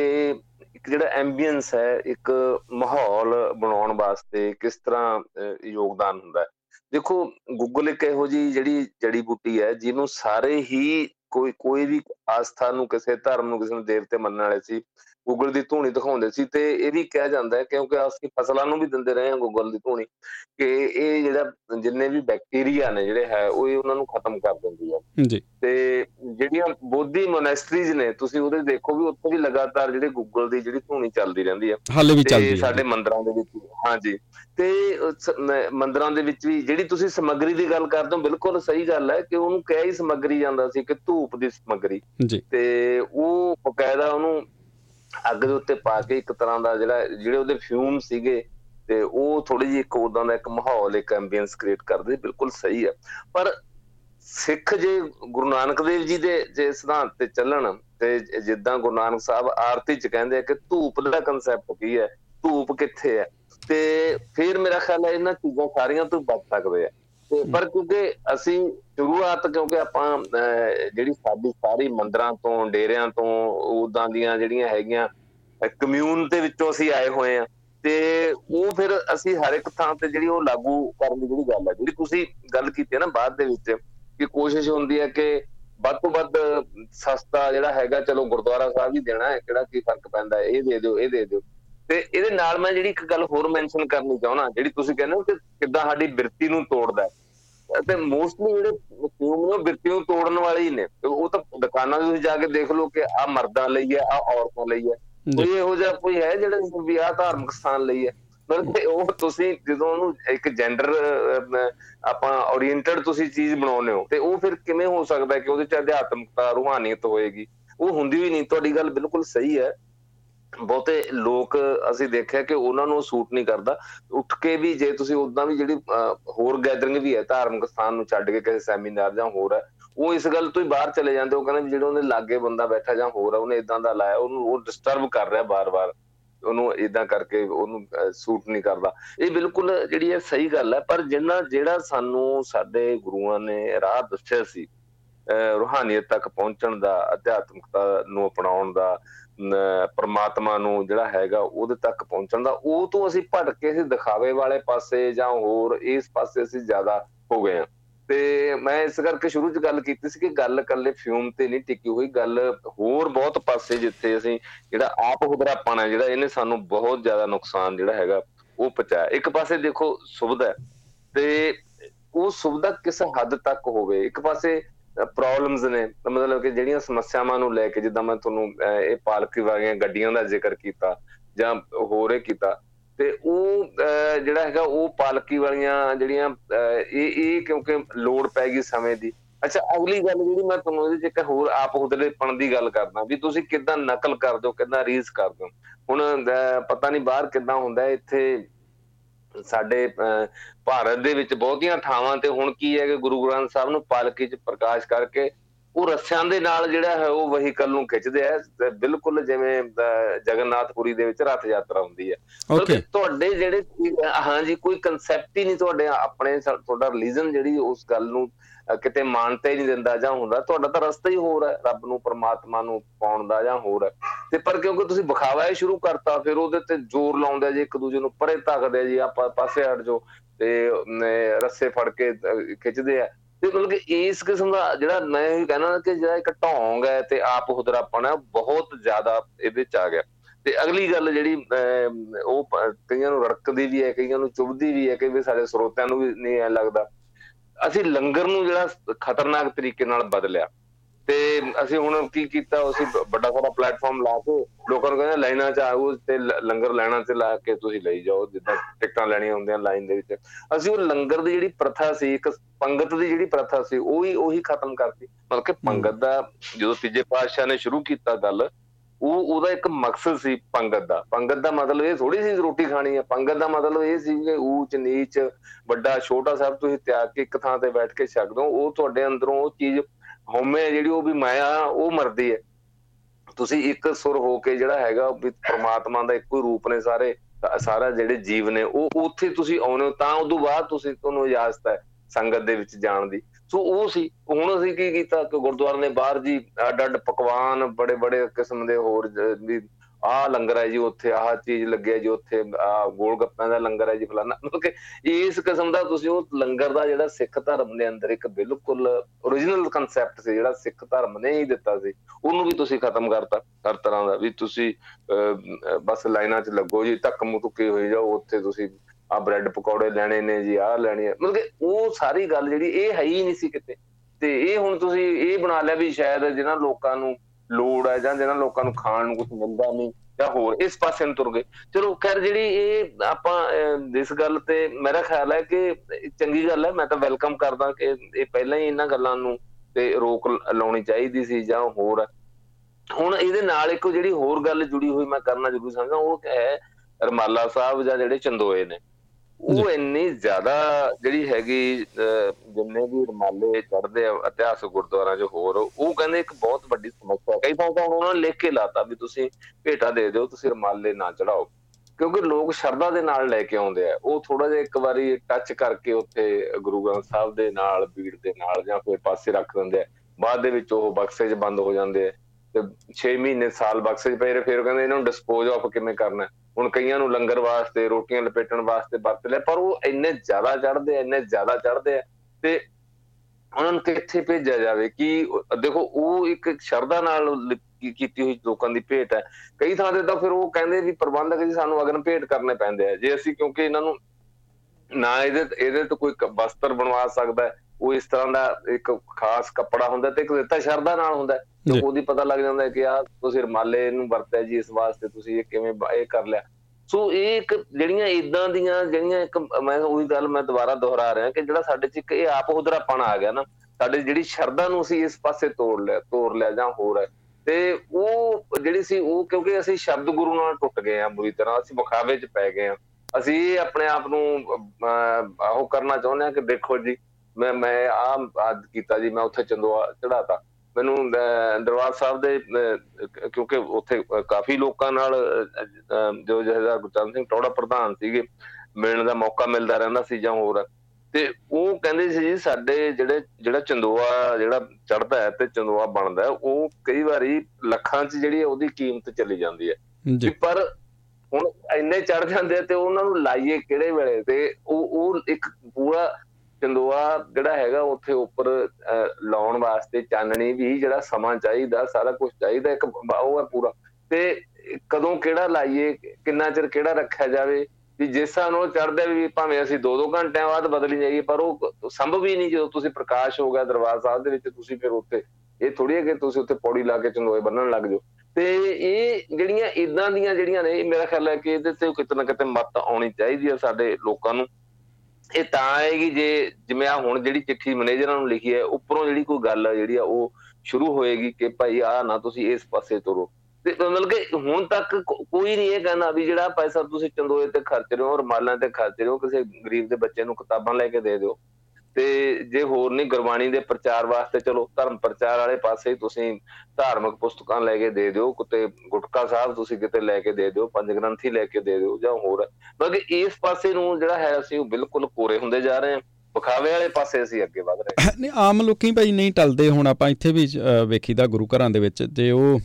ਇੱਕ ਜਿਹੜਾ ਐਂਬੀਐਂਸ ਹੈ, ਇੱਕ ਮਾਹੌਲ ਬਣਾਉਣ ਵਾਸਤੇ ਕਿਸ ਤਰ੍ਹਾਂ ਯੋਗਦਾਨ ਹੁੰਦਾ ਹੈ। ਦੇਖੋ ਗੂਗਲ ਇੱਕ ਇਹੋ ਜੀ ਜਿਹੜੀ ਜੜੀ ਬੂਟੀ ਹੈ, ਜਿਹਨੂੰ ਸਾਰੇ ਹੀ ਕੋਈ ਕੋਈ ਵੀ ਆਸਥਾ ਨੂੰ, ਕਿਸੇ ਧਰਮ ਨੂੰ, ਕਿਸੇ ਨੂੰ ਦੇਵਤੇ ਮੰਨਣ ਵਾਲੇ ਸੀ ਗੂਗਲ ਦੀ ਧੂਣੀ ਦਿਖਾਉਂਦੇ ਸੀ ਤੇ ਇਹ ਵੀ ਕਿਹਾ ਜਾਂਦਾ ਹੈ ਕਿਉਂਕਿ ਅਸੀਂ ਫਸਲਾਂ ਨੂੰ ਵੀ ਦਿੰਦੇ ਰਹੇ ਹਾਂ ਗੂਗਲ ਦੀ ਧੂਣੀ ਕਿ ਇਹ ਜਿਹੜਾ ਜਿੰਨੇ ਵੀ ਬੈਕਟੀਰੀਆ ਨੇ ਜਿਹੜੇ ਹੈ ਉਹ ਇਹ ਉਹਨਾਂ ਨੂੰ ਖਤਮ ਕਰ ਦਿੰਦੀ ਹੈ। ਜੀ। ਤੇ ਜਿਹੜੀਆਂ ਬੋਧੀ ਮੋਨੈਸਟਰੀਜ਼ ਨੇ ਤੁਸੀਂ ਉਹਦੇ ਦੇਖੋ ਵੀ ਉੱਥੇ ਵੀ ਲਗਾਤਾਰ ਜਿਹੜੇ ਗੂਗਲ ਦੀ ਜਿਹੜੀ ਧੂਣੀ ਚੱਲਦੀ ਰਹਿੰਦੀ ਹੈ। ਹਾਲੇ ਵੀ ਚੱਲਦੀ ਹੈ। ਸਾਡੇ ਮੰਦਰਾਂ ਦੇ ਵਿੱਚ ਹਾਂਜੀ ਤੇ ਮੰਦਰਾਂ ਦੇ ਵਿੱਚ ਵੀ ਜਿਹੜੀ ਤੁਸੀਂ ਸਮੱਗਰੀ ਦੀ ਗੱਲ ਕਰਦੇ ਹੋ ਬਿਲਕੁਲ ਸਹੀ ਗੱਲ ਹੈ ਕਿ ਉਹਨੂੰ ਕਹਿ ਹੀ ਸਮੱਗਰੀ ਜਾਂਦਾ ਸੀ ਕਿ ਧੂਪ ਦੀ ਸਮੱਗਰੀ। ਜੀ। ਤੇ ਉਹ ਬਕਾਇਦਾ ਉਹਨੂੰ ਅੱਗ ਦੇ ਉੱਤੇ ਪਾ ਕੇ ਇੱਕ ਤਰ੍ਹਾਂ ਦਾ ਜਿਹੜਾ, ਜਿਹੜੇ ਉਹਦੇ ਫਿਊਮ ਸੀਗੇ, ਤੇ ਉਹ ਥੋੜੀ ਜਿਹੀ ਇੱਕ ਉਦਾਂ ਦਾ ਇੱਕ ਮਾਹੌਲ, ਇੱਕ ਐਂਬੀਐਂਸ ਕ੍ਰੀਏਟ ਕਰਦੇ, ਬਿਲਕੁਲ ਸਹੀ ਹੈ ਪਰ ਸਿੱਖ ਜੇ ਗੁਰੂ ਨਾਨਕ ਦੇਵ ਜੀ ਦੇ, ਜੇ ਸਿਧਾਂਤ ਤੇ ਚੱਲਣ, ਤੇ ਜਿੱਦਾਂ ਗੁਰੂ ਨਾਨਕ ਸਾਹਿਬ ਆਰਤੀ ਚ ਕਹਿੰਦੇ ਆ ਕਿ ਧੂਪ ਦਾ ਕਨਸੈਪਟ ਕੀ ਹੈ? ਧੂਪ ਕਿੱਥੇ ਹੈ? ਤੇ ਫਿਰ ਮੇਰਾ ਖਿਆਲ ਹੈ ਇਹਨਾਂ ਚੀਜ਼ਾਂ ਸਾਰੀਆਂ ਤੋਂ ਬਚ ਸਕਦੇ ਆ। ਤੇ ਪਰ ਕਿਉਂਕਿ ਅਸੀਂ ਸ਼ੁਰੂਆਤ ਕਿਉਂਕਿ ਆਪਾਂ ਜਿਹੜੀ ਸਾਡੀ ਸਾਰੀ ਮੰਦਰਾਂ ਤੋਂ, ਡੇਰਿਆਂ ਤੋਂ ਉਦਾਂ ਦੀਆਂ ਜਿਹੜੀਆਂ ਹੈਗੀਆਂ ਕਮਿਊਨ ਦੇ ਵਿੱਚੋਂ ਅਸੀਂ ਆਏ ਹੋਏ ਆ ਤੇ ਉਹ ਫਿਰ ਅਸੀਂ ਹਰ ਇੱਕ ਥਾਂ ਤੇ ਜਿਹੜੀ ਉਹ ਲਾਗੂ ਕਰਨ ਦੀ ਜਿਹੜੀ ਗੱਲ ਹੈ, ਜਿਹੜੀ ਤੁਸੀਂ ਗੱਲ ਕੀਤੀ ਹੈ ਨਾ ਬਾਅਦ ਦੇ ਵਿੱਚ ਕਿ ਕੋਸ਼ਿਸ਼ ਹੁੰਦੀ ਹੈ ਕਿ ਵੱਧ ਤੋਂ ਵੱਧ ਸਸਤਾ ਜਿਹੜਾ ਹੈਗਾ, ਚਲੋ ਗੁਰਦੁਆਰਾ ਸਾਹਿਬ ਹੀ ਦੇਣਾ ਹੈ, ਕਿਹੜਾ ਕੀ ਫ਼ਰਕ ਪੈਂਦਾ ਹੈ, ਇਹ ਦੇ ਦਿਓ, ਇਹ ਦੇ ਦਿਓ। ਤੇ ਇਹਦੇ ਨਾਲ ਮੈਂ ਜਿਹੜੀ ਇੱਕ ਗੱਲ ਹੋਰ ਮੈਂਸ਼ਨ ਕਰਨੀ ਚਾਹਣਾ ਜਿਹੜੀ ਤੁਸੀਂ ਕਹਿੰਦੇ ਹੋ ਕਿ ਕਿੱਦਾਂ ਸਾਡੀ ਬਿਰਤੀ ਨੂੰ ਤੋੜਦਾ ਤੇ ਮੋਸਟਲੀ ਜਿਹੜੇ ਫਿਊਮ ਨੇ ਬਿਰਤੀ ਨੂੰ ਤੋੜਨ ਵਾਲੇ ਹੀ ਨੇ। ਉਹ ਤਾਂ ਦੁਕਾਨਾਂ ਦੇ ਤੁਸੀਂ ਜਾ ਕੇ ਦੇਖ ਲਓ ਕਿ ਆ ਮਰਦਾਂ ਲਈ ਹੈ ਆ ਔਰਤਾਂ ਲਈ ਹੈ। ਕੋਈ ਇਹੋ ਜਿਹਾ ਕੋਈ ਹੈ ਜਿਹੜਾ ਵੀ ਆ ਧਾਰਮਿਕ ਸਥਾਨ ਲਈ ਹੈ? ਮਤਲਬ ਉਹ ਤੁਸੀਂ ਜਦੋਂ ਉਹਨੂੰ ਇੱਕ ਜੈਂਡਰ ਆਪਾਂ ਓਰੀਐਂਟਡ ਤੁਸੀਂ ਚੀਜ਼ ਬਣਾਉਨੇ ਹੋ ਤੇ ਉਹ ਫਿਰ ਕਿਵੇਂ ਹੋ ਸਕਦਾ ਕਿ ਉਹਦੇ ਚ ਅਧਿਆਤਮਕਤਾ ਰੂਹਾਨੀਅਤ ਹੋਏਗੀ? ਉਹ ਹੁੰਦੀ ਵੀ ਨਹੀਂ। ਤੁਹਾਡੀ ਗੱਲ ਬਿਲਕੁਲ ਸਹੀ ਹੈ। ਬਹੁਤੇ ਲੋਕ ਅਸੀਂ ਦੇਖਿਆ ਕਿ ਉਹਨਾਂ ਨੂੰ ਸੂਟ ਨਹੀਂ ਕਰਦਾ। ਉੱਠ ਕੇ ਵੀ ਜੇ ਤੁਸੀਂ ਉਦਾਂ ਵੀ ਜਿਹੜੀ ਹੋਰ ਗੈਦਰਿੰਗ ਵੀ ਹੈ, ਧਾਰਮਿਕ ਸਥਾਨ ਨੂੰ ਛੱਡ ਕੇ ਕਿਸੇ ਸੈਮੀਨਾਰ ਜਾਂ ਹੋਰ ਹੈ, ਉਹ ਇਸ ਗੱਲ ਤੋਂ ਹੀ ਬਾਹਰ ਚਲੇ ਜਾਂਦੇ, ਉਹ ਕਹਿੰਦੇ ਜਿਹੜਾ ਉਹਨੇ ਲਾਗੇ ਬੰਦਾ ਬੈਠਾ ਜਾਂ ਹੋਰ ਆ, ਉਹਨੇ ਇਦਾਂ ਦਾ ਲਾਇਆ, ਉਹਨੂੰ, ਉਹ ਡਿਸਟਰਬ ਕਰ ਰਿਹਾ ਬਾਰ-ਬਾਰ। ਉਹਨੂੰ ਇਦਾਂ ਕਰਕੇ ਉਹਨੂੰ ਸੂਟ ਨਹੀਂ ਕਰਦਾ। ਇਹ ਬਿਲਕੁਲ ਜਿਹੜੀ ਹੈ ਸਹੀ ਗੱਲ ਹੈ, ਪਰ ਜਿੰਨਾ, ਜਿਹੜਾ ਸਾਨੂੰ ਸਾਡੇ ਗੁਰੂਆਂ ਨੇ ਰਾਹ ਦੱਸਿਆ ਸੀ ਰੂਹਾਨੀਅਤ ਤੱਕ ਪਹੁੰਚਣ ਦਾ, ਅਧਿਆਤਮਿਕਤਾ ਨੂੰ ਅਪਣਾਉਣ ਦਾ ਪਰਮਾਤਮਾ ਨੂੰ ਜਿਹੜਾ ਹੈਗਾ ਉਹਦੇ ਤੱਕ ਪਹੁੰਚਣ ਦਾ, ਉਹ ਤੋਂ ਅਸੀਂ ਭਟਕ ਕੇ ਅਸੀਂ ਦਿਖਾਵੇ ਵਾਲੇ ਪਾਸੇ ਜਾਂ ਹੋਰ ਇਸ ਪਾਸੇ ਅਸੀਂ ਜ਼ਿਆਦਾ ਹੋ ਗਏ ਆ ਤੇ ਮੈਂ ਇਸ ਕਰਕੇ ਸ਼ੁਰੂ 'ਚ ਗੱਲ ਕੀਤੀ ਸੀ ਕਿ ਗੱਲ ਕੱਲੇ ਫਿਊਮ ਤੇ ਨਹੀਂ ਟਿਕੀ ਹੋਈ, ਗੱਲ ਹੋਰ ਬਹੁਤ ਪਾਸੇ ਜਿੱਥੇ ਅਸੀਂ ਜਿਹੜਾ ਆਪ ਹੁਦਰਾਪਣ ਹੈ, ਜਿਹੜਾ ਇਹਨੇ ਸਾਨੂੰ ਬਹੁਤ ਜ਼ਿਆਦਾ ਨੁਕਸਾਨ ਜਿਹੜਾ ਹੈਗਾ ਉਹ ਪਹੁੰਚਾਇਆ। ਇੱਕ ਪਾਸੇ ਦੇਖੋ ਸੁਵਿਧਾ ਤੇ ਉਹ ਸੁਵਿਧਾ ਕਿਸ ਹੱਦ ਤੱਕ ਹੋਵੇ, ਇੱਕ ਪਾਸੇ ਪ੍ਰੋਬਲਮਸ ਨੇ। ਮਤਲਬ ਕਿ ਜਿਹੜੀਆਂ ਸਮੱਸਿਆਵਾਂ ਨੂੰ ਲੈ ਕੇ ਜਿੱਦਾਂ ਮੈਂ ਤੁਹਾਨੂੰ ਇਹ ਪਾਲਕੀ ਵਾਲੀਆਂ ਗੱਡੀਆਂ ਦਾ ਜ਼ਿਕਰ ਕੀਤਾ ਜਾਂ ਹੋਰ ਇਹ ਕੀਤਾ, ਤੇ ਉਹ ਜਿਹੜਾ ਹੈਗਾ ਉਹ ਪਾਲਕੀ ਵਾਲੀਆਂ ਜਿਹੜੀਆਂ ਇਹ ਇਹ ਕਿਉਂਕਿ ਲੋਡ ਪੈ ਗਈ ਸਮੇਂ ਦੀ। ਅੱਛਾ, ਅਗਲੀ ਗੱਲ ਜਿਹੜੀ ਮੈਂ ਤੁਹਾਨੂੰ ਇਹਦੇ ਚ ਇੱਕ ਹੋਰ ਆਪ ਪਣ ਦੀ ਗੱਲ ਕਰਦਾ ਵੀ ਤੁਸੀਂ ਕਿੱਦਾਂ ਨਕਲ ਕਰਦੇ ਹੋ, ਕਿੱਦਾਂ ਰੀਸ ਕਰਦੇ ਹੋ? ਹੁਣ ਪਤਾ ਨਹੀਂ ਬਾਹਰ ਕਿੱਦਾਂ ਹੁੰਦਾ ਇੱਥੇ ਸਾਡੇ ਭਾਰਤ ਦੇ ਵਿੱਚ ਬਹੁਤੀਆਂ ਥਾਵਾਂ ਤੇ ਹੁਣ ਕੀ ਹੈ ਕਿ ਗੁਰੂ ਗ੍ਰੰਥ ਸਾਹਿਬ ਨੂੰ ਪਾਲਕੀ ਚ ਪ੍ਰਕਾਸ਼ ਕਰਕੇ ਉਹ ਰੱਸਿਆਂ ਦੇ ਨਾਲ ਜਿਹੜਾ ਹੈ ਉਹ ਵਹੀਕਲ ਨੂੰ ਖਿੱਚਦੇ ਆ ਬਿਲਕੁਲ ਜਿਵੇਂ ਜਗਨਨਾਥਪੁਰੀ ਦੇ ਵਿੱਚ ਰਥ ਯਾਤਰਾ ਹੁੰਦੀ ਹੈ। ਓਕੇ ਤੁਹਾਡੇ ਜਿਹੜੇ ਹਾਂਜੀ ਕੋਈ ਕਨਸੈਪਟ ਹੀ ਨਹੀਂ ਤੁਹਾਡੇ ਆਪਣੇ ਤੁਹਾਡਾ ਰਿਲੀਜਨ ਜਿਹੜੀ ਉਸ ਗੱਲ ਨੂੰ ਕਿਤੇ ਮਾਨਤਾ ਹੀ ਨਹੀਂ ਦਿੰਦਾ ਜਾਂ ਹੁੰਦਾ, ਤੁਹਾਡਾ ਤਾਂ ਰਸਤਾ ਹੀ ਹੋਰ ਹੈ, ਰੱਬ ਨੂੰ, ਪਰਮਾਤਮਾ ਨੂੰ ਪਾਉਣ ਦਾ ਜਾਂ ਹੋਰ ਹੈ। ਤੇ ਪਰ ਕਿਉਂਕਿ ਤੁਸੀਂ ਵਿਖਾਵਾ ਹੀ ਸ਼ੁਰੂ ਕਰਤਾ, ਫਿਰ ਉਹਦੇ ਤੇ ਜ਼ੋਰ ਲਾਉਂਦੇ ਜੀ ਇੱਕ ਦੂਜੇ ਨੂੰ ਪਰੇ ਧੱਕਦੇ ਜੀ, ਆਪਾਂ ਪਾਸੇ ਹਟ ਜੋ ਤੇ ਰੱਸੇ ਫੜ ਕੇ ਖਿੱਚਦੇ ਆ। ਤੇ ਮਤਲਬ ਕਿ ਇਸ ਕਿਸਮ ਦਾ ਜਿਹੜਾ ਮੈਂ ਇਹ ਕਹਿਣਾ ਕਿ ਜਿਹੜਾ ਇੱਕ ਢੋਂਗ ਹੈ ਤੇ ਆਪ ਹੁਦਰਾਪਣ ਹੈ ਬਹੁਤ ਜ਼ਿਆਦਾ ਇਹਦੇ ਚ ਆ ਗਿਆ। ਤੇ ਅਗਲੀ ਗੱਲ ਜਿਹੜੀ ਉਹ ਕਈਆਂ ਨੂੰ ਰੜਕਦੀ ਵੀ ਹੈ, ਕਈਆਂ ਨੂੰ ਚੁਭਦੀ ਵੀ ਹੈ ਕਿ ਵੀ ਸਾਡੇ ਸਰੋਤਿਆਂ ਨੂੰ ਵੀ ਨਹੀਂ ਐ ਲੱਗਦਾ। ਅਸੀਂ ਲੰਗਰ ਨੂੰ ਜਿਹੜਾ ਖਤਰਨਾਕ ਤਰੀਕੇ ਨਾਲ ਬਦਲਿਆ। ਤੇ ਅਸੀਂ ਹੁਣ ਕੀ ਕੀਤਾ, ਅਸੀਂ ਵੱਡਾ ਸਾਰਾ ਪਲੇਟਫਾਰਮ ਲਾ ਕੇ ਲੋਕਾਂ ਨੂੰ ਕਹਿੰਦੇ ਲਾਈਨਾਂ 'ਚ ਆਓ ਤੇ ਲੰਗਰ ਲੈਣਾ ਤੇ ਲਾ ਕੇ ਤੁਸੀਂ ਲਈ ਜਾਓ, ਜਿੱਦਾਂ ਟਿਕਟਾਂ ਲੈਣੀਆਂ ਹੁੰਦੀਆਂ ਲਾਈਨ ਦੇ ਵਿੱਚ। ਅਸੀਂ ਉਹ ਲੰਗਰ ਦੀ ਜਿਹੜੀ ਪ੍ਰਥਾ ਸੀ, ਇੱਕ ਪੰਗਤ ਦੀ ਜਿਹੜੀ ਪ੍ਰਥਾ ਸੀ, ਉਹ ਹੀ, ਉਹੀ ਖਤਮ ਕਰਤੀ। ਮਤਲਬ ਕਿ ਪੰਗਤ ਦਾ ਜਦੋਂ ਤੀਜੇ ਪਾਤਸ਼ਾਹ ਨੇ ਸ਼ੁਰੂ ਕੀਤਾ ਗੱਲ ਉਹ ਉਹਦਾ ਇੱਕ ਮਕਸਦ ਸੀ ਪੰਗਤ ਦਾ। ਪੰਗਤ ਦਾ ਮਤਲਬ ਇਹ ਥੋੜੀ ਸੀ ਰੋਟੀ ਖਾਣੀ ਹੈ ਪੰਗਤ ਦਾ ਮਤਲਬ ਇਹ ਸੀ ਕਿ ਊਚ, ਨੀਚ, ਵੱਡਾ, ਛੋਟਾ ਸਭ ਤੁਸੀਂ ਤਿਆਗ ਕੇ ਇੱਕ ਥਾਂ ਤੇ ਬੈਠ ਕੇ ਛਕ ਦੋ। ਉਹ ਤੁਹਾਡੇ ਅੰਦਰੋਂ ਉਹ ਚੀਜ਼ ਹਉਮੈ ਜਿਹੜੀ, ਉਹ ਵੀ ਮਾਇਆ ਉਹ ਮਰਦੀ ਹੈ। ਤੁਸੀਂ ਇੱਕ ਸੁਰ ਹੋ ਕੇ ਜਿਹੜਾ ਹੈਗਾ, ਵੀ ਪ੍ਰਮਾਤਮਾ ਦਾ ਇੱਕੋ ਹੀ ਰੂਪ ਨੇ ਸਾਰੇ ਸਾਰਾ ਜਿਹੜੇ ਜੀਵ ਨੇ, ਉਹ ਉੱਥੇ ਤੁਸੀਂ ਆਉਨੇ ਹੋ, ਤਾਂ ਉਦੋਂ ਬਾਅਦ ਤੁਸੀਂ ਤੁਹਾਨੂੰ ਇਜਾਜ਼ਤ ਹੈ ਸੰਗਤ ਦੇ ਵਿੱਚ ਜਾਣ ਦੀ। ਸੋ ਉਹ ਸੀ। ਹੁਣ ਅਸੀਂ ਕੀ ਕੀਤਾ? ਕਿ ਗੁਰਦੁਆਰੇ ਨੇ ਬਾਹਰ ਜੀ ਅੱਡ ਅੱਡ ਪਕਵਾਨ, ਬੜੇ ਬੜੇ ਕਿਸਮ ਦੇ ਹੋਰ ਵੀ ਆਹ ਲੰਗਰ ਹੈ ਜੀ ਉੱਥੇ, ਆਹ ਚੀਜ਼ ਲੱਗਿਆ ਜੀ ਉੱਥੇ ਆ ਗੋਲ ਗੱਪਾਂ ਦਾ ਲੰਗਰ ਹੈ ਜੀ ਫਲਾਣਾ ਮਤਲਬ ਕਿ ਇਸ ਕਿਸਮ ਦਾ ਤੁਸੀਂ ਉਹ ਲੰਗਰ ਦਾ ਜਿਹੜਾ ਸਿੱਖ ਧਰਮ ਦੇ ਅੰਦਰ ਇੱਕ ਬਿਲਕੁਲ origignal ਕਨਸੈਪਟ ਸੀ, ਜਿਹੜਾ ਸਿੱਖ ਧਰਮ ਨੇ ਹੀ ਦਿੱਤਾ ਸੀ। ਉਹਨੂੰ ਵੀ ਤੁਸੀਂ ਖਤਮ ਕਰਤਾ, ਹਰ ਤਰ੍ਹਾਂ ਦਾ। ਵੀ ਤੁਸੀਂ ਬਸ ਲਾਈਨਾਂ 'ਚ ਲੱਗੋ ਜੀ ਧੱਕ ਮੁੱਕੇ ਹੋਈ ਜਾਓ, ਉੱਥੇ ਤੁਸੀਂ ਆ ਬ੍ਰੈਡ ਪਕੌੜੇ ਲੈਣੇ ਨੇ ਜੀ, ਆਹ ਲੈਣੀ ਹੈ। ਮਤਲਬ ਕਿ ਉਹ ਸਾਰੀ ਗੱਲ ਜਿਹੜੀ ਇਹ ਹੈ ਹੀ ਨਹੀਂ ਸੀ ਕਿਤੇ। ਤੇ ਇਹ ਹੁਣ ਤੁਸੀਂ ਇਹ ਬਣਾ ਲਿਆ ਵੀ ਸ਼ਾਇਦ ਜਿਹਨਾਂ ਲੋਕਾਂ ਨੂੰ ਲੋੜ ਹੈ ਜਾਂ ਜਿਹਨਾਂ ਲੋਕਾਂ ਨੂੰ ਖਾਣ ਨੂੰ ਕੁਝ ਮਿਲਦਾ ਨਹੀਂ ਜਾਂ ਹੋਰ, ਇਸ ਪਾਸੇ ਨੂੰ ਤੁਰ ਗਏ। ਚਲੋ ਖੈਰ ਜਿਹੜੀ ਇਹ ਆਪਾਂ ਇਸ ਗੱਲ ਤੇ ਮੇਰਾ ਖਿਆਲ ਹੈ ਕਿ ਚੰਗੀ ਗੱਲ ਹੈ, ਮੈਂ ਤਾਂ ਵੈਲਕਮ ਕਰਦਾ ਕਿ ਇਹ ਪਹਿਲਾਂ ਹੀ ਇਹਨਾਂ ਗੱਲਾਂ ਨੂੰ ਤੇ ਰੋਕ ਲਾਉਣੀ ਚਾਹੀਦੀ ਸੀ ਜਾਂ ਹੋਰ ਹੁਣ ਇਹਦੇ ਨਾਲ ਇੱਕ ਜਿਹੜੀ ਹੋਰ ਗੱਲ ਜੁੜੀ ਹੋਈ ਮੈਂ ਕਰਨਾ ਜ਼ਰੂਰੀ ਸਮਝਦਾ, ਉਹ ਹੈ ਰਮਾਲਾ ਸਾਹਿਬ ਜਾਂ ਜਿਹੜੇ ਚੰਦੋਏ ਨੇ। ਉਹ ਇੰਨੀ ਜ਼ਿਆਦਾ ਜਿਹੜੀ ਹੈਗੀ ਜਿੰਨੇ ਵੀ ਰਮਾਲੇ ਚੜਦੇ ਆ ਇਤਿਹਾਸਕ ਗੁਰਦੁਆਰਾਂ 'ਚ ਹੋਰ, ਉਹ ਕਹਿੰਦੇ ਇੱਕ ਬਹੁਤ ਵੱਡੀ ਸਮੱਸਿਆ ਕਈ ਥਾਂ ਤਾਂ ਉਹਨਾਂ ਨੇ ਲਿਖ ਕੇ ਲਾਤਾ ਵੀ ਤੁਸੀਂ ਭੇਟਾ ਦੇ ਦਿਓ, ਤੁਸੀਂ ਰਮਾਲੇ ਨਾ ਚੜਾਓ ਕਿਉਂਕਿ ਲੋਕ ਸ਼ਰਧਾ ਦੇ ਨਾਲ ਲੈ ਕੇ ਆਉਂਦੇ ਆ। ਉਹ ਥੋੜਾ ਜਿਹਾ ਇੱਕ ਵਾਰੀ ਟੱਚ ਕਰਕੇ ਉੱਥੇ ਗੁਰੂ ਗ੍ਰੰਥ ਸਾਹਿਬ ਦੇ ਨਾਲ, ਬੀੜ ਦੇ ਨਾਲ ਜਾਂ ਕੋਈ ਪਾਸੇ ਰੱਖ ਦਿੰਦੇ ਆ। ਬਾਅਦ ਦੇ ਵਿੱਚ ਉਹ ਬਕਸੇ 'ਚ ਬੰਦ ਹੋ ਜਾਂਦੇ ਆ। ਤੇ 6 ਮਹੀਨੇ ਸਾਲ ਬਕਸੇ 'ਚ ਪਏ ਰਹੇ, ਫਿਰ ਕਹਿੰਦੇ ਇਹਨਾਂ ਨੂੰ ਡਿਸਪੋਜ਼ ਆਫ ਕਿਵੇਂ ਕਰਨਾ? ਹੁਣ ਕਈਆਂ ਨੂੰ ਲੰਗਰ ਵਾਸਤੇ, ਰੋਟੀਆਂ ਲਪੇਟਣ ਵਾਸਤੇ ਵਰਤ ਲਿਆ, ਪਰ ਉਹ ਇੰਨੇ ਜ਼ਿਆਦਾ ਚੜਦੇ ਇੰਨੇ ਜ਼ਿਆਦਾ ਚੜਦੇ ਆ ਤੇ ਉਹਨਾਂ ਨੂੰ ਕਿੱਥੇ ਭੇਜਿਆ ਜਾਵੇ ਕਿ ਦੇਖੋ ਉਹ ਇੱਕ ਸ਼ਰਧਾ ਨਾਲ ਕੀਤੀ ਹੋਈ ਲੋਕਾਂ ਦੀ ਭੇਟ ਹੈ। ਕਈ ਥਾਂ ਤੇ ਤਾਂ ਫਿਰ ਉਹ ਕਹਿੰਦੇ ਵੀ ਪ੍ਰਬੰਧਕ ਜੀ ਸਾਨੂੰ ਅਗਨ ਭੇਟ ਕਰਨੇ ਪੈਂਦੇ ਆ। ਜੇ ਅਸੀਂ ਕਿਉਂਕਿ ਇਹਨਾਂ ਨੂੰ ਨਾ ਇਹਦੇ ਇਹਦੇ ਤੋਂ ਕੋਈ ਵਸਤਰ ਬਣਵਾ ਸਕਦਾ ਉਹ ਇਸ ਤਰ੍ਹਾਂ ਦਾ ਇੱਕ ਖਾਸ ਕੱਪੜਾ ਹੁੰਦਾ ਤੇ ਇੱਕ ਦਿੱਤਾ ਸ਼ਰਧਾ ਨਾਲ ਹੁੰਦਾ ਤੇ ਉਹਦੀ ਪਤਾ ਲੱਗ ਜਾਂਦਾ ਕਿ ਆ ਤੁਸੀਂ ਰਮਾਲੇ ਨੂੰ ਵਰਤਿਆ ਜੀ ਇਸ ਵਾਸਤੇ ਤੁਸੀਂ ਇਹ ਕਿਵੇਂ ਇਹ ਕਰ ਲਿਆ। ਸੋ ਇਹ ਇੱਕ ਜਿਹੜੀਆਂ ਇਦਾਂ ਦੀਆਂ ਜਿਹੜੀਆਂ ਇੱਕ ਮੈਂ ਉਹੀ ਗੱਲ ਮੈਂ ਦੁਬਾਰਾ ਦੁਹਰਾ ਰਿਹਾ ਕਿ ਜਿਹੜਾ ਸਾਡੇ ਚ ਇੱਕ ਇਹ ਆਪ ਹੁਦਰਾਪਣ ਆ ਗਿਆ ਨਾ ਸਾਡੇ ਜਿਹੜੀ ਸ਼ਰਧਾ ਨੂੰ ਅਸੀਂ ਇਸ ਪਾਸੇ ਤੋੜ ਲਿਆ ਤੋੜ ਲਿਆ ਜਾਂ ਹੋਰ ਹੈ। ਤੇ ਉਹ ਜਿਹੜੀ ਸੀ ਉਹ ਕਿਉਂਕਿ ਅਸੀਂ ਸ਼ਬਦ ਗੁਰੂ ਨਾਲ ਟੁੱਟ ਗਏ ਆ ਬੁਰੀ ਤਰ੍ਹਾਂ ਅਸੀਂ ਮੁਖਾਵੇ 'ਚ ਪੈ ਗਏ ਆ ਅਸੀਂ ਆਪਣੇ ਆਪ ਨੂੰ ਉਹ ਕਰਨਾ ਚਾਹੁੰਦੇ ਆ ਕਿ ਦੇਖੋ ਜੀ ਮੈਂ ਮੈਂ ਆ ਆਦ ਕੀਤਾ ਜੀ ਮੈਂ ਉੱਥੇ ਚੰਦੋਆ ਚੜਾਤਾ ਮੈਨੂੰ ਦਰਬਾਰ ਸਾਹਿਬ ਦੇ ਕਿਉਂਕਿ ਉੱਥੇ ਕਾਫੀ ਲੋਕਾਂ ਨਾਲ ਜੋ ਜਹਦਾ ਗੁਰਚਰਨ ਸਿੰਘ ਟੋੜਾ ਪ੍ਰਧਾਨ ਸੀਗੇ ਮਿਲਣ ਦਾ ਮੌਕਾ ਮਿਲਦਾ ਰਹਿੰਦਾ ਸੀ ਜਾਂ ਹੋਰ। ਤੇ ਉਹ ਕਹਿੰਦੇ ਸੀ ਜੀ ਸਾਡੇ ਜਿਹੜੇ ਜਿਹੜਾ ਚੰਦੋਆ ਜਿਹੜਾ ਚੜਦਾ ਹੈ ਤੇ ਚੰਦੋਆ ਬਣਦਾ ਉਹ ਕਈ ਵਾਰੀ ਲੱਖਾਂ 'ਚ ਜਿਹੜੀ ਉਹਦੀ ਕੀਮਤ ਚਲੀ ਜਾਂਦੀ ਹੈ। ਜੀ। ਪਰ ਹੁਣ ਇੰਨੇ ਚੜ ਜਾਂਦੇ ਤੇ ਉਹਨਾਂ ਨੂੰ ਲਾਈਏ ਕਿਹੜੇ ਵੇਲੇ? ਤੇ ਉਹ ਉਹ ਇੱਕ ਪੂਰਾ ਚੰਦੋਆ ਜਿਹੜਾ ਹੈਗਾ ਉੱਥੇ ਉੱਪਰ ਲਾਉਣ ਵਾਸਤੇ ਚਾਨਣੀ ਵੀ ਜਿਹੜਾ ਸਮਾਂ ਚਾਹੀਦਾ, ਸਾਰਾ ਕੁਝ ਚਾਹੀਦਾ, ਇੱਕ ਉਹ ਹੈ ਪੂਰਾ। ਤੇ ਕਦੋਂ ਕਿਹੜਾ ਲਾਈਏ, ਕਿੰਨਾ ਚਿਰ ਕਿਹੜਾ ਰੱਖਿਆ ਜਾਵੇ? ਵੀ ਜਿਸ ਹਿਸਾਬ ਨਾਲ ਚੜਦੇ ਵੀ ਭਾਵੇਂ ਅਸੀਂ 2-2 ਘੰਟਿਆਂ ਬਾਅਦ ਬਦਲੀ ਜਾਈਏ, ਪਰ ਉਹ ਸੰਭਵ ਹੀ ਨਹੀਂ ਜਦੋਂ ਤੁਸੀਂ ਪ੍ਰਕਾਸ਼ ਹੋ ਗਿਆ ਦਰਬਾਰ ਸਾਹਿਬ ਦੇ ਵਿੱਚ, ਤੁਸੀਂ ਫਿਰ ਉੱਥੇ, ਇਹ ਥੋੜੀ ਹੈ ਕਿ ਤੁਸੀਂ ਉੱਥੇ ਪੌੜੀ ਲਾ ਕੇ ਚੰਦੋਏ ਬੰਨਣ ਲੱਗ ਜਾਓ। ਤੇ ਇਹ ਜਿਹੜੀਆਂ ਇਦਾਂ ਦੀਆਂ ਜਿਹੜੀਆਂ ਨੇ ਮੇਰਾ ਖਿਆਲ ਹੈ ਕਿ ਇਹਦੇ ਤੇ ਕਿਤੇ ਨਾ ਕਿਤੇ ਮਤ ਆਉਣੀ ਚਾਹੀਦੀ ਹੈ ਸਾਡੇ ਲੋਕਾਂ ਨੂੰ। ਇਹ ਤਾਂ ਆਏਗੀ ਜੇ ਜਿਵੇਂ ਆ ਹੁਣ ਜਿਹੜੀ ਚਿੱਠੀ ਮੈਨੇਜਰਾਂ ਨੂੰ ਲਿਖੀ ਹੈ, ਉੱਪਰੋਂ ਜਿਹੜੀ ਕੋਈ ਗੱਲ ਜਿਹੜੀ ਆ, ਉਹ ਸ਼ੁਰੂ ਹੋਏਗੀ ਕਿ ਭਾਈ ਆ ਨਾ ਤੁਸੀਂ ਇਸ ਪਾਸੇ ਤੁਰੋ। ਤੇ ਮਤਲਬ ਕਿ ਹੁਣ ਤੱਕ ਕੋਈ ਨਹੀਂ ਇਹ ਕਹਿੰਦਾ ਵੀ ਜਿਹੜਾ ਪੈਸਾ ਤੁਸੀਂ ਚੰਦੋਏ ਤੇ ਖਰਚ ਰਹੇ ਹੋ ਔਰ ਮਾਲਾਂ ਤੇ ਖਰਚ ਰਹੇ ਹੋ, ਕਿਸੇ ਗਰੀਬ ਦੇ ਬੱਚੇ ਨੂੰ ਕਿਤਾਬਾਂ ਲੈ ਕੇ ਦੇ ਦਿਓ। ਤੇ ਜੇ ਹੋਰ ਨਹੀਂ ਗੁਰਬਾਣੀ ਦੇ ਪ੍ਰਚਾਰ ਵਾਸਤੇ, ਚਲੋ ਧਰਮ ਪ੍ਰਚਾਰ ਵਾਲੇ ਪਾਸੇ ਤੁਸੀਂ ਧਾਰਮਿਕ ਪੁਸਤਕਾਂ ਲੈ ਕੇ ਦੇ ਦਿਓ, ਕਿਤੇ ਗੁਟਕਾ ਸਾਹਿਬ ਤੁਸੀਂ ਕਿਤੇ ਲੈ ਕੇ ਦੇ ਦਿਓ, ਪੰਜ ਗ੍ਰੰਥੀ ਲੈ ਕੇ ਦੇ ਦਿਓ ਜਾਂ ਹੋਰ। ਬਾਕੀ ਇਸ ਪਾਸੇ ਨੂੰ ਜਿਹੜਾ ਹੈ, ਅਸੀਂ ਉਹ ਬਿਲਕੁਲ ਕੋਰੇ ਹੁੰਦੇ ਜਾ ਰਹੇ ਹਾਂ। ਵਿਖਾਵੇ ਵਾਲੇ ਪਾਸੇ ਅਸੀਂ ਅੱਗੇ ਵਧ ਰਹੇ ਨਹੀਂ, ਆਮ ਲੋਕੀ ਭਾਈ ਨਹੀਂ ਟਲਦੇ ਹੁਣ ਆਪਾਂ ਇੱਥੇ ਵੀ ਵੇਖੀਦਾ ਗੁਰੂ ਘਰਾਂ ਦੇ ਵਿੱਚ, ਜੇ ਉਹ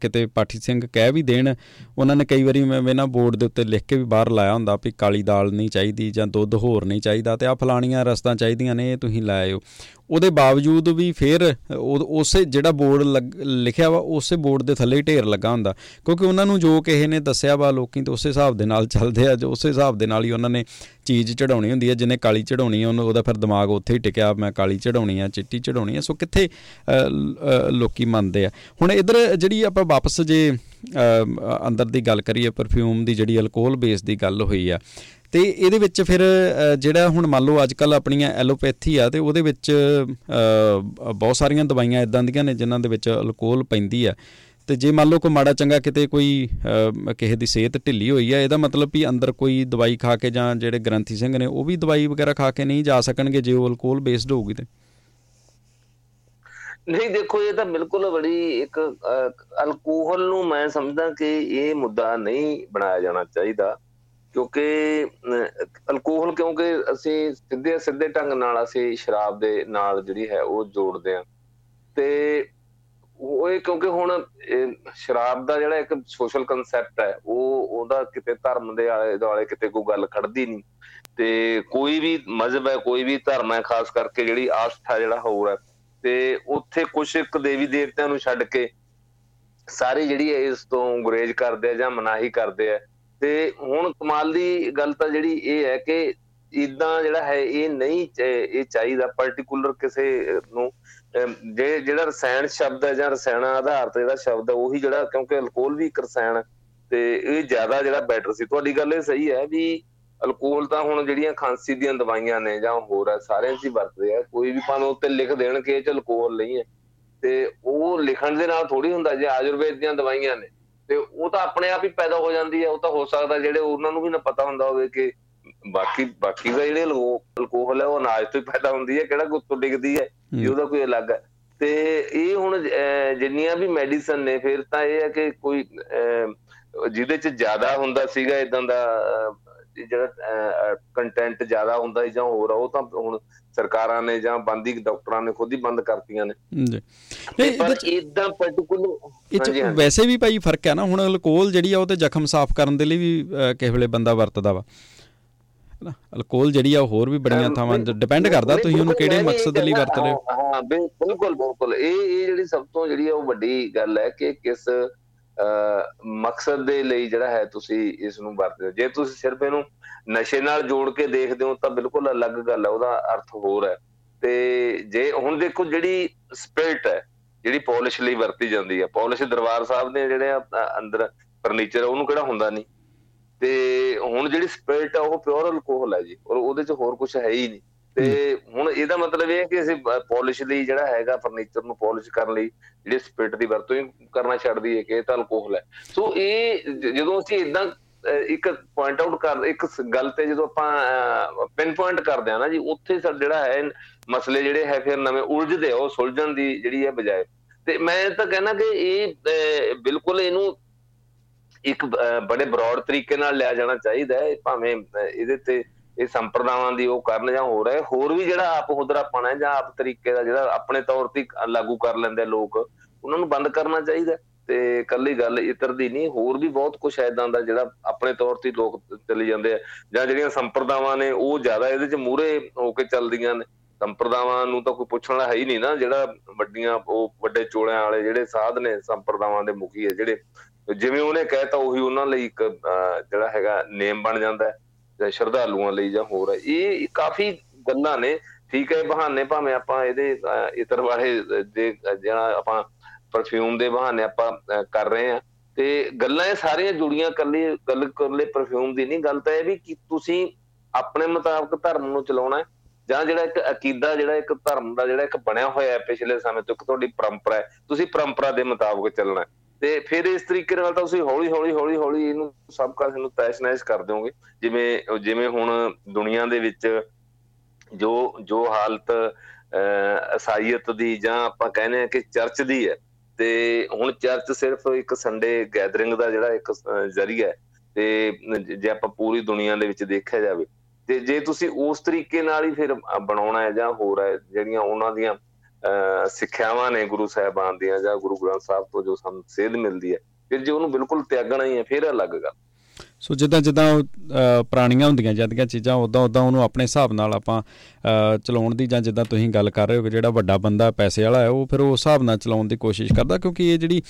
ਕਿਤੇ ਪਾਠੀ ਸਿੰਘ ਕਹਿ ਵੀ ਦੇਣ, ਉਹਨਾਂ ਨੇ ਕਈ ਵਾਰੀ ਮੈਂ ਨਾ ਬੋਰਡ ਦੇ ਉੱਤੇ ਲਿਖ ਕੇ ਵੀ ਬਾਹਰ ਲਾਇਆ ਹੁੰਦਾ ਵੀ ਕਾਲੀ ਦਾਲ ਨਹੀਂ ਚਾਹੀਦੀ ਜਾਂ ਦੁੱਧ ਹੋਰ ਨਹੀਂ ਚਾਹੀਦਾ ਤੇ ਆ ਫਲਾਣੀਆਂ ਰਸਤਾਂ ਚਾਹੀਦੀਆਂ ਨੇ, ਇਹ ਤੁਸੀਂ ਲਾਇਓ ਉਹਦੇ ਬਾਵਜੂਦ ਵੀ ਫਿਰ ਉਸੇ ਜਿਹੜਾ ਬੋਰਡ ਲਿਖਿਆ ਵਾ, ਉਸੇ ਬੋਰਡ ਦੇ ਥੱਲੇ ਹੀ ਢੇਰ ਲੱਗਾ ਹੁੰਦਾ। ਕਿਉਂਕਿ ਉਹਨਾਂ ਨੂੰ ਜੋ ਕਿਸੇ ਨੇ ਦੱਸਿਆ ਵਾ ਲੋਕੀ ਤੇ ਉਸੇ ਹਿਸਾਬ ਦੇ ਨਾਲ ਚੱਲਦੇ ਆ, ਜੋ ਉਸੇ ਹਿਸਾਬ ਦੇ ਨਾਲ ਹੀ ਉਹਨਾਂ ਨੇ ਚੀਜ਼ ਚੜਾਉਣੀ ਹੁੰਦੀ ਹੈ ਜਿਨੇ ਕਾਲੀ ਚੜਾਉਣੀ ਹੈ ਉਹਨੂੰ, ਉਹਦਾ ਫਿਰ ਦਿਮਾਗ ਉੱਥੇ ਹੀ ਟਿਕਿਆ, ਮੈਂ ਕਾਲੀ ਚੜਾਉਣੀ ਆ, ਚਿੱਟੀ ਚੜਾਉਣੀ ਆ, ਸੋ ਕਿੱਥੇ ਲੋਕੀ ਮੰਨਦੇ ਆ। ਹੁਣ ਇਧਰ ਜਿਹੜੀ ਆਪਾਂ ਵਾਪਸ ਜੇ ਅੰਦਰ ਦੀ ਗੱਲ ਕਰੀਏ ਪਰਫਿਊਮ ਦੀ ਜਿਹੜੀ ਅਲਕੋਹਲ ਬੇਸ ਦੀ ਗੱਲ ਹੋਈ ਆ, ਤੇ ਇਹਦੇ ਵਿੱਚ ਫਿਰ ਜਿਹੜਾ ਹੁਣ ਮੰਨ ਲਓ ਅੱਜ ਕੱਲ ਆਪਣੀਆਂ ਐਲੋਪੈਥੀ ਆ, ਤੇ ਉਹਦੇ ਵਿੱਚ ਬਹੁਤ ਸਾਰੀਆਂ ਦਵਾਈਆਂ ਇਦਾਂ ਦੀਆਂ ਨੇ ਜਿਨ੍ਹਾਂ ਦੇ ਵਿੱਚ ਅਲਕੋਹਲ ਪੈਂਦੀ ਆ। ਤੇ ਜੇ ਮੰਨ ਲਓ ਕੋਈ ਮਾੜਾ ਚੰਗਾ ਕਿਤੇ ਕੋਈ ਕਿਸੇ ਦੀ ਸਿਹਤ ਢਿੱਲੀ ਹੋਈ ਆ, ਇਹਦਾ ਮਤਲਬ ਵੀ ਅੰਦਰ ਕੋਈ ਦਵਾਈ ਖਾ ਕੇ ਜਾਂ ਜਿਹੜੇ ਗ੍ਰੰਥੀ ਸਿੰਘ ਨੇ, ਉਹ ਵੀ ਦਵਾਈ ਵਗੈਰਾ ਖਾ ਕੇ ਨਹੀਂ ਜਾ ਸਕਣਗੇ ਜੇ ਉਹ ਅਲਕੋਹਲ ਬੇਸਡ ਹੋਊਗੀ ਤੇ। ਨਹੀਂ, ਦੇਖੋ, ਇਹ ਤਾਂ ਬਿਲਕੁਲ ਬੜੀ ਇੱਕ ਅਲਕੋਹਲ ਨੂੰ ਮੈਂ ਸਮਝਦਾ ਕਿ ਇਹ ਮੁੱਦਾ ਨਹੀਂ ਬਣਾਇਆ ਜਾਣਾ ਚਾਹੀਦਾ, ਕਿਉਂਕਿ ਅਲਕੋਹਲ ਕਿਉਂਕਿ ਅਸੀਂ ਸਿੱਧੇ ਸਿੱਧੇ ਢੰਗ ਨਾਲ ਅਸੀਂ ਸ਼ਰਾਬ ਦੇ ਨਾਲ ਜਿਹੜੀ ਹੈ ਉਹ ਜੋੜਦੇ ਆ ਤੇ ਉਹ ਇਹ ਕਿਉਂਕਿ ਹੁਣ ਸ਼ਰਾਬ ਦਾ ਜਿਹੜਾ ਇੱਕ ਸੋਸ਼ਲ ਕਨਸੈਪਟ ਹੈ, ਉਹ, ਉਹਦਾ ਕਿਤੇ ਧਰਮ ਦੇ ਆਲੇ ਦੁਆਲੇ ਕਿਤੇ ਕੋਈ ਗੱਲ ਖੜਦੀ ਨਹੀਂ। ਤੇ ਕੋਈ ਵੀ ਮਜ਼ਹਬ ਹੈ, ਕੋਈ ਵੀ ਧਰਮ ਹੈ, ਖਾਸ ਕਰਕੇ ਜਿਹੜੀ ਆਸਥਾ ਜਿਹੜਾ ਹੋਰ ਹੈ ਤੇ ਉੱਥੇ ਕੁਝ ਇੱਕ ਦੇਵੀ ਦੇਵਤਿਆਂ ਨੂੰ ਛੱਡ ਕੇ ਸਾਰੇ ਜਿਹੜੀ ਇਸ ਤੋਂ ਗੁਰੇਜ ਕਰਦੇ ਆ ਜਾਂ ਮਨਾਹੀ ਕਰਦੇ ਆ। ਤੇ ਹੁਣ ਕਮਾਲ ਦੀ ਗੱਲ ਤਾਂ ਜਿਹੜੀ ਇਹ ਹੈ ਕਿ ਇਦਾਂ ਜਿਹੜਾ ਹੈ ਇਹ ਨਹੀਂ ਇਹ ਚਾਹੀਦਾ ਪਾਰਟਿਕੂਲਰ ਕਿਸੇ ਨੂੰ ਜੇ ਜਿਹੜਾ ਰਸਾਇਣ ਸ਼ਬਦ ਹੈ ਜਾਂ ਰਸਾਇਣਾ ਆਧਾਰ ਤੇ ਜਿਹੜਾ ਸ਼ਬਦ ਹੈ ਉਹੀ ਜਿਹੜਾ ਕਿਉਂਕਿ ਅਲਕੋਹਲ ਵੀ ਇੱਕ ਰਸਾਇਣ ਤੇ ਇਹ ਜ਼ਿਆਦਾ ਜਿਹੜਾ ਬੈਟਰ ਸੀ। ਤੁਹਾਡੀ ਗੱਲ ਇਹ ਸਹੀ ਹੈ ਵੀ ਅਲਕੋਹਲ ਤਾਂ ਹੁਣ ਜਿਹੜੀਆਂ ਖਾਂਸੀ ਦੀਆਂ ਦਵਾਈਆਂ ਨੇ ਜਾਂ ਹੋਰ ਸਾਰਿਆਂ 'ਚ ਹੀ ਵਰਤਦੇ ਆ ਕੋਈ ਵੀ ਪਾਣ ਉੱਤੇ ਲਿਖ ਦੇਣ ਕਿ ਇਹ ਚ ਅਲਕੋਹਲ ਨਹੀਂ ਹੈ। ਤੇ ਉਹ ਲਿਖਣ ਦੇ ਨਾਲ ਥੋੜੀ ਹੁੰਦਾ ਜੇ ਆਯੁਰਵੇਦ ਦੀਆਂ ਦਵਾਈਆਂ ਨੇ ਤੇ ਉਹ ਤਾਂ ਆਪਣੇ ਆਪ ਹੀ ਪੈਦਾ ਹੋ ਜਾਂਦੀ ਹੈ ਉਹ ਤਾਂ ਹੋ ਸਕਦਾ ਜਿਹੜੇ ਉਹਨਾਂ ਨੂੰ ਵੀ ਨਾ ਪਤਾ ਹੁੰਦਾ ਹੋਵੇ ਕਿ ਬਾਕੀ ਬਾਕੀ ਦਾ ਜਿਹੜੇ ਅਲਕੋਹਲ ਹੈ ਉਹ ਅਨਾਜ ਤੋਂ ਹੀ ਪੈਦਾ ਹੁੰਦੀ ਹੈ ਕਿਹੜਾ ਗੁੱਤੋਂ ਡਿੱਗਦੀ ਹੈ ਇਹ ਉਹਦਾ ਕੋਈ ਅਲੱਗ ਹੈ। ਤੇ ਇਹ ਹੁਣ ਜਿੰਨੀਆਂ ਵੀ ਮੈਡੀਸਨ ਨੇ ਫਿਰ ਤਾਂ ਇਹ ਹੈ ਕਿ ਕੋਈ ਜਿਹਦੇ ਚ ਜ਼ਿਆਦਾ ਹੁੰਦਾ ਸੀਗਾ ਇਦਾਂ ਦਾ ਜਿਹੜਾ ਕੰਟੈਂਟ ਜ਼ਿਆਦਾ ਹੁੰਦਾ ਜਾਂ ਹੋਰ ਉਹ ਤਾਂ ਹੁਣ ਸਰਕਾਰਾਂ ਨੇ ਜਾਂ ਬੰਦੀ ਡਾਕਟਰਾਂ ਨੇ ਖੁਦ ਹੀ ਬੰਦ ਕਰਤੀਆਂ ਨੇ। ਜੀ। ਨਹੀਂ ਪਰ ਇਦਾਂ ਪਾਰਟਿਕੂਲਰ ਇਹ ਚ ਵੈਸੇ ਵੀ ਭਾਈ ਫ਼ਰਕ ਹੈ ਨਾ ਹੁਣ ਅਲਕੋਹਲ ਜਿਹੜੀ ਆ ਉਹ ਤੇ ਜ਼ਖਮ ਸਾਫ਼ ਕਰਨ ਦੇ ਲਈ ਵੀ ਕਿਸੇ ਵੇਲੇ ਬੰਦਾ ਵਰਤਦਾ ਵਾ। ਨਾ ਅਲਕੋਹਲ ਜਿਹੜੀ ਆ ਹੋਰ ਵੀ ਬੜੀਆਂ ਥਾਵਾਂ ਡਿਪੈਂਡ ਕਰਦਾ ਤੁਸੀਂ ਉਹਨੂੰ ਕਿਹੜੇ ਮਕਸਦ ਲਈ ਵਰਤ ਰਹੇ ਹੋ? ਹਾਂ ਬਿਲਕੁਲ ਬਿਲਕੁਲ। ਇਹ ਇਹ ਜਿਹੜੀ ਸਭ ਤੋਂ ਜਿਹੜੀ ਆ ਉਹ ਵੱਡੀ ਗੱਲ ਹੈ ਕਿ ਕਿਸ ਮਕਸਦ ਦੇ ਲਈ ਜਿਹੜਾ ਹੈ ਤੁਸੀਂ ਇਸ ਨੂੰ ਵਰਤਦੇ ਹੋ। ਜੇ ਤੁਸੀਂ ਸਿਰਫ ਇਹਨੂੰ ਨਸ਼ੇ ਨਾਲ ਜੋੜ ਕੇ ਦੇਖਦੇ ਹੋ, ਤਾਂ ਬਿਲਕੁਲ ਅਲੱਗ ਗੱਲ ਹੈ, ਉਹਦਾ ਅਰਥ ਹੋਰ ਹੈ। ਤੇ ਜੇ ਹੁਣ ਦੇਖੋ ਜਿਹੜੀ ਸਪਿਰਟ ਹੈ, ਜਿਹੜੀ ਪਾਲਿਸ਼ ਲਈ ਵਰਤੀ ਜਾਂਦੀ ਹੈ। ਪਾਲਿਸ਼ ਦਰਬਾਰ ਸਾਹਿਬ ਦੇ ਜਿਹੜੇ ਅੰਦਰ ਫਰਨੀਚਰ ਉਹਨੂੰ ਕਿਹੜਾ ਹੁੰਦਾ ਨਹੀਂ? ਤੇ ਹੁਣ ਜਿਹੜੀ ਸਪਿਰਟ ਹੈ ਉਹ ਪਿਓਰ ਅਲਕੋਹਲ ਹੈ ਜੀ, ਔਰ ਉਹਦੇ ਚ ਹੋਰ ਕੁਝ ਹੈ ਹੀ ਨਹੀਂ। ਤੇ ਹੁਣ ਇਹਦਾ ਮਤਲਬ ਇਹ ਹੈ ਕਿ ਅਸੀਂ ਪਾਲਿਸ਼ ਲਈ ਜਿਹੜਾ ਹੈਗਾ ਫਰਨੀਚਰ ਨੂੰ ਪਾਲਿਸ਼ ਕਰਨ ਲਈ ਜਿਹੜੇ ਸਪਿਰਟ ਦੀ ਵਰਤੋਂ ਕਰਨਾ ਛੱਡ ਦਈਏ ਕਿ ਇਹ ਤਾਂ ਅਲਕੋਹਲ ਹੈ। ਸੋ ਇਹ ਜਦੋਂ ਅਸੀਂ ਇਦਾਂ ਇੱਕ ਪੁਆਇੰਟ ਆਊਟ ਕਰ ਇੱਕ ਗੱਲ ਤੇ ਜਦੋਂ ਆਪਾਂ ਪਿਨ ਪੁਆਇੰਟ ਕਰਦੇ ਆ ਨਾ ਜੀ ਉੱਥੇ ਸਰ ਜਿਹੜਾ ਹੈ ਮਸਲੇ ਜਿਹੜੇ ਹੈ ਫਿਰ ਨਵੇਂ ਉਲਝਦੇ ਉਹ ਸੁਲਝਣ ਦੀ ਜਿਹੜੀ ਹੈ ਬਜਾਏ। ਤੇ ਮੈਂ ਤਾਂ ਕਹਿੰਦਾ ਕਿ ਇਹ ਬਿਲਕੁਲ ਇਹਨੂੰ ਇੱਕ ਬੜੇ ਬ੍ਰੌਡ ਤਰੀਕੇ ਨਾਲ ਲਿਆ ਜਾਣਾ ਚਾਹੀਦਾ ਹੈ ਭਾਵੇਂ ਇਹਦੇ ਤੇ ਇਹ ਸੰਪਰਦਾਵਾਂ ਦੀ ਉਹ ਕਰਨ ਜਾਂ ਹੋ ਰਿਹਾ ਹੋਰ ਵੀ ਜਿਹੜਾ ਆਪ ਹੁਦਰਾਪਣ ਹੈ ਜਾਂ ਆਪ ਤਰੀਕੇ ਦਾ ਜਿਹੜਾ ਆਪਣੇ ਤੌਰ ਤੇ ਲਾਗੂ ਕਰ ਲੈਂਦੇ ਲੋਕ, ਉਹਨਾਂ ਨੂੰ ਬੰਦ ਕਰਨਾ ਚਾਹੀਦਾ ਤੇ ਕੱਲੀ ਗੱਲ ਇਤਰ ਦੀ ਨਹੀਂ, ਹੋਰ ਵੀ ਬਹੁਤ ਕੁਝ ਐਦਾਂ ਦਾ ਜਿਹੜਾ ਆਪਣੇ ਤੌਰ ਤੇ ਲੋਕ ਚੱਲੇ ਜਾਂਦੇ ਆ। ਜਾਂ ਜਿਹੜੀਆਂ ਸੰਪਰਦਾਵਾਂ ਨੇ, ਉਹ ਜ਼ਿਆਦਾ ਇਹਦੇ ਚ ਮੂਰੇ ਹੋ ਕੇ ਚੱਲਦੀਆਂ ਨੇ। ਸੰਪਰਦਾਵਾਂ ਨੂੰ ਤਾਂ ਕੋਈ ਪੁੱਛਣ ਵਾਲਾ ਹੈ ਹੀ ਨਹੀਂ ਨਾ, ਜਿਹੜਾ ਵੱਡੀਆਂ, ਉਹ ਵੱਡੇ ਚੋਲਿਆਂ ਵਾਲੇ ਜਿਹੜੇ ਸਾਧ ਨੇ ਸੰਪਰਦਾਵਾਂ ਦੇ ਮੁਖੀ ਹੈ ਜਿਹੜੇ। ਜਿਵੇਂ ਉਹਨੇ ਕਹਿਤਾ, ਉਹੀ ਉਹਨਾਂ ਲਈ ਇੱਕ ਜਿਹੜਾ ਹੈਗਾ, ਨੇਮ ਬਣ ਜਾਂਦਾ ਹੈ। ਸ਼ਰਧਾਲੂਆਂ ਲਈ ਜਾਂ ਹੋਰ ਹੈ ਇਹ ਕਾਫੀ ਗੱਲਾਂ ਨੇ, ਠੀਕ ਹੈ ਬਹਾਨੇ ਭਾਵੇਂ ਆਪਾਂ ਇਹਦੇ ਇਤਰ ਵਾਲੇ ਦੇ, ਜਿਹੜਾ ਆਪਾਂ ਪਰਫਿਊਮ ਦੇ ਬਹਾਨੇ ਆਪਾਂ ਕਰ ਰਹੇ ਆ ਤੇ ਗੱਲਾਂ ਇਹ ਸਾਰੀਆਂ ਜੁੜੀਆਂ ਕੱਲੇ ਗੱਲ ਕਰਲੇ ਪਰਫਿਊਮ ਦੀ ਨਹੀਂ, ਗੱਲ ਤਾਂ ਇਹ ਵੀ ਕਿ ਤੁਸੀਂ ਆਪਣੇ ਮੁਤਾਬਕ ਧਰਮ ਨੂੰ ਚਲਾਉਣਾ ਜਾਂ ਜਿਹੜਾ ਇੱਕ ਅਕੀਦਾ, ਜਿਹੜਾ ਇੱਕ ਧਰਮ ਦਾ, ਜਿਹੜਾ ਇੱਕ ਬਣਿਆ ਹੋਇਆ ਹੈ ਪਿਛਲੇ ਸਮੇਂ ਤੋਂ, ਇੱਕ ਤੁਹਾਡੀ ਪਰੰਪਰਾ ਹੈ, ਤੁਸੀਂ ਪਰੰਪਰਾ ਦੇ ਮੁਤਾਬਕ ਚੱਲਣਾ ਤੇ ਫਿਰ ਇਸ ਤਰੀਕੇ ਨਾਲ ਤਾਂ ਤੁਸੀਂ ਹੌਲੀ ਹੌਲੀ ਹੌਲੀ ਹੌਲੀ ਇਹਨੂੰ ਸਭ ਕਾਸ ਨੂੰ ਤੈਸ਼ ਕਰ ਦਿਓਗੇ। ਜਿਵੇਂ ਜਿਵੇਂ ਹੁਣ ਦੁਨੀਆ ਦੇ ਵਿੱਚ ਜੋ ਜੋ ਹਾਲਤ ਅਸਾਈਅਤ ਦੀ ਜਾਂ ਆਪਾਂ ਕਹਿੰਦੇ ਆ ਕਿ ਚਰਚ ਦੀ ਹੈ, ਤੇ ਹੁਣ ਚਰਚ ਸਿਰਫ ਇੱਕ ਸੰਡੇ ਗੈਦਰਿੰਗ ਦਾ ਜਿਹੜਾ ਇੱਕ ਜ਼ਰੀਆ ਹੈ। ਤੇ ਜੇ ਆਪਾਂ ਪੂਰੀ ਦੁਨੀਆ ਦੇ ਵਿੱਚ ਦੇਖਿਆ ਜਾਵੇ, ਤੇ ਜੇ ਤੁਸੀਂ ਉਸ ਤਰੀਕੇ ਨਾਲ ਹੀ ਫਿਰ ਬਣਾਉਣਾ ਹੈ ਜਾਂ ਹੋਰ ਹੈ, ਜਿਹੜੀਆਂ ਉਹਨਾਂ ਦੀਆਂ ਸਿੱਖਿਆਵਾਂ ਨੇ ਗੁਰੂ ਸਾਹਿਬਾਨ ਦੀਆਂ ਜਾਂ ਗੁਰੂ ਗ੍ਰੰਥ ਸਾਹਿਬ ਤੋਂ ਜੋ ਸਾਨੂੰ ਸੇਧ ਮਿਲਦੀ ਹੈ, ਫਿਰ ਜੇ ਉਹਨੂੰ ਬਿਲਕੁਲ ਤਿਆਗਣਾ ਹੀ ਹੈ, ਫਿਰ ਅਲੱਗ ਗੱਲ। ਸੋ ਜਿੱਦਾਂ ਜਿੱਦਾਂ ਪੁਰਾਣੀਆਂ ਹੁੰਦੀਆਂ ਜਾਂਦੀਆਂ ਚੀਜ਼ਾਂ ਉਦਾਂ ਉਦਾਂ ਉਹਨੂੰ ਆਪਣੇ ਹਿਸਾਬ ਨਾਲ ਆਪਾਂ ਚਲਾਉਣ ਦੀ ਜਾਂ ਜਿੱਦਾਂ ਤੁਸੀਂ ਗੱਲ ਕਰ ਰਹੇ ਹੋ ਕਿ ਜਿਹੜਾ ਵੱਡਾ ਬੰਦਾ ਪੈਸੇ ਵਾਲਾ ਹੈ, ਉਹ ਫਿਰ ਉਸ ਹਿਸਾਬ ਨਾਲ ਚਲਾਉਣ ਦੀ ਕੋਸ਼ਿਸ਼ ਕਰਦਾ ਕਿਉਂਕਿ ਇਹ ਜਿਹੜੀ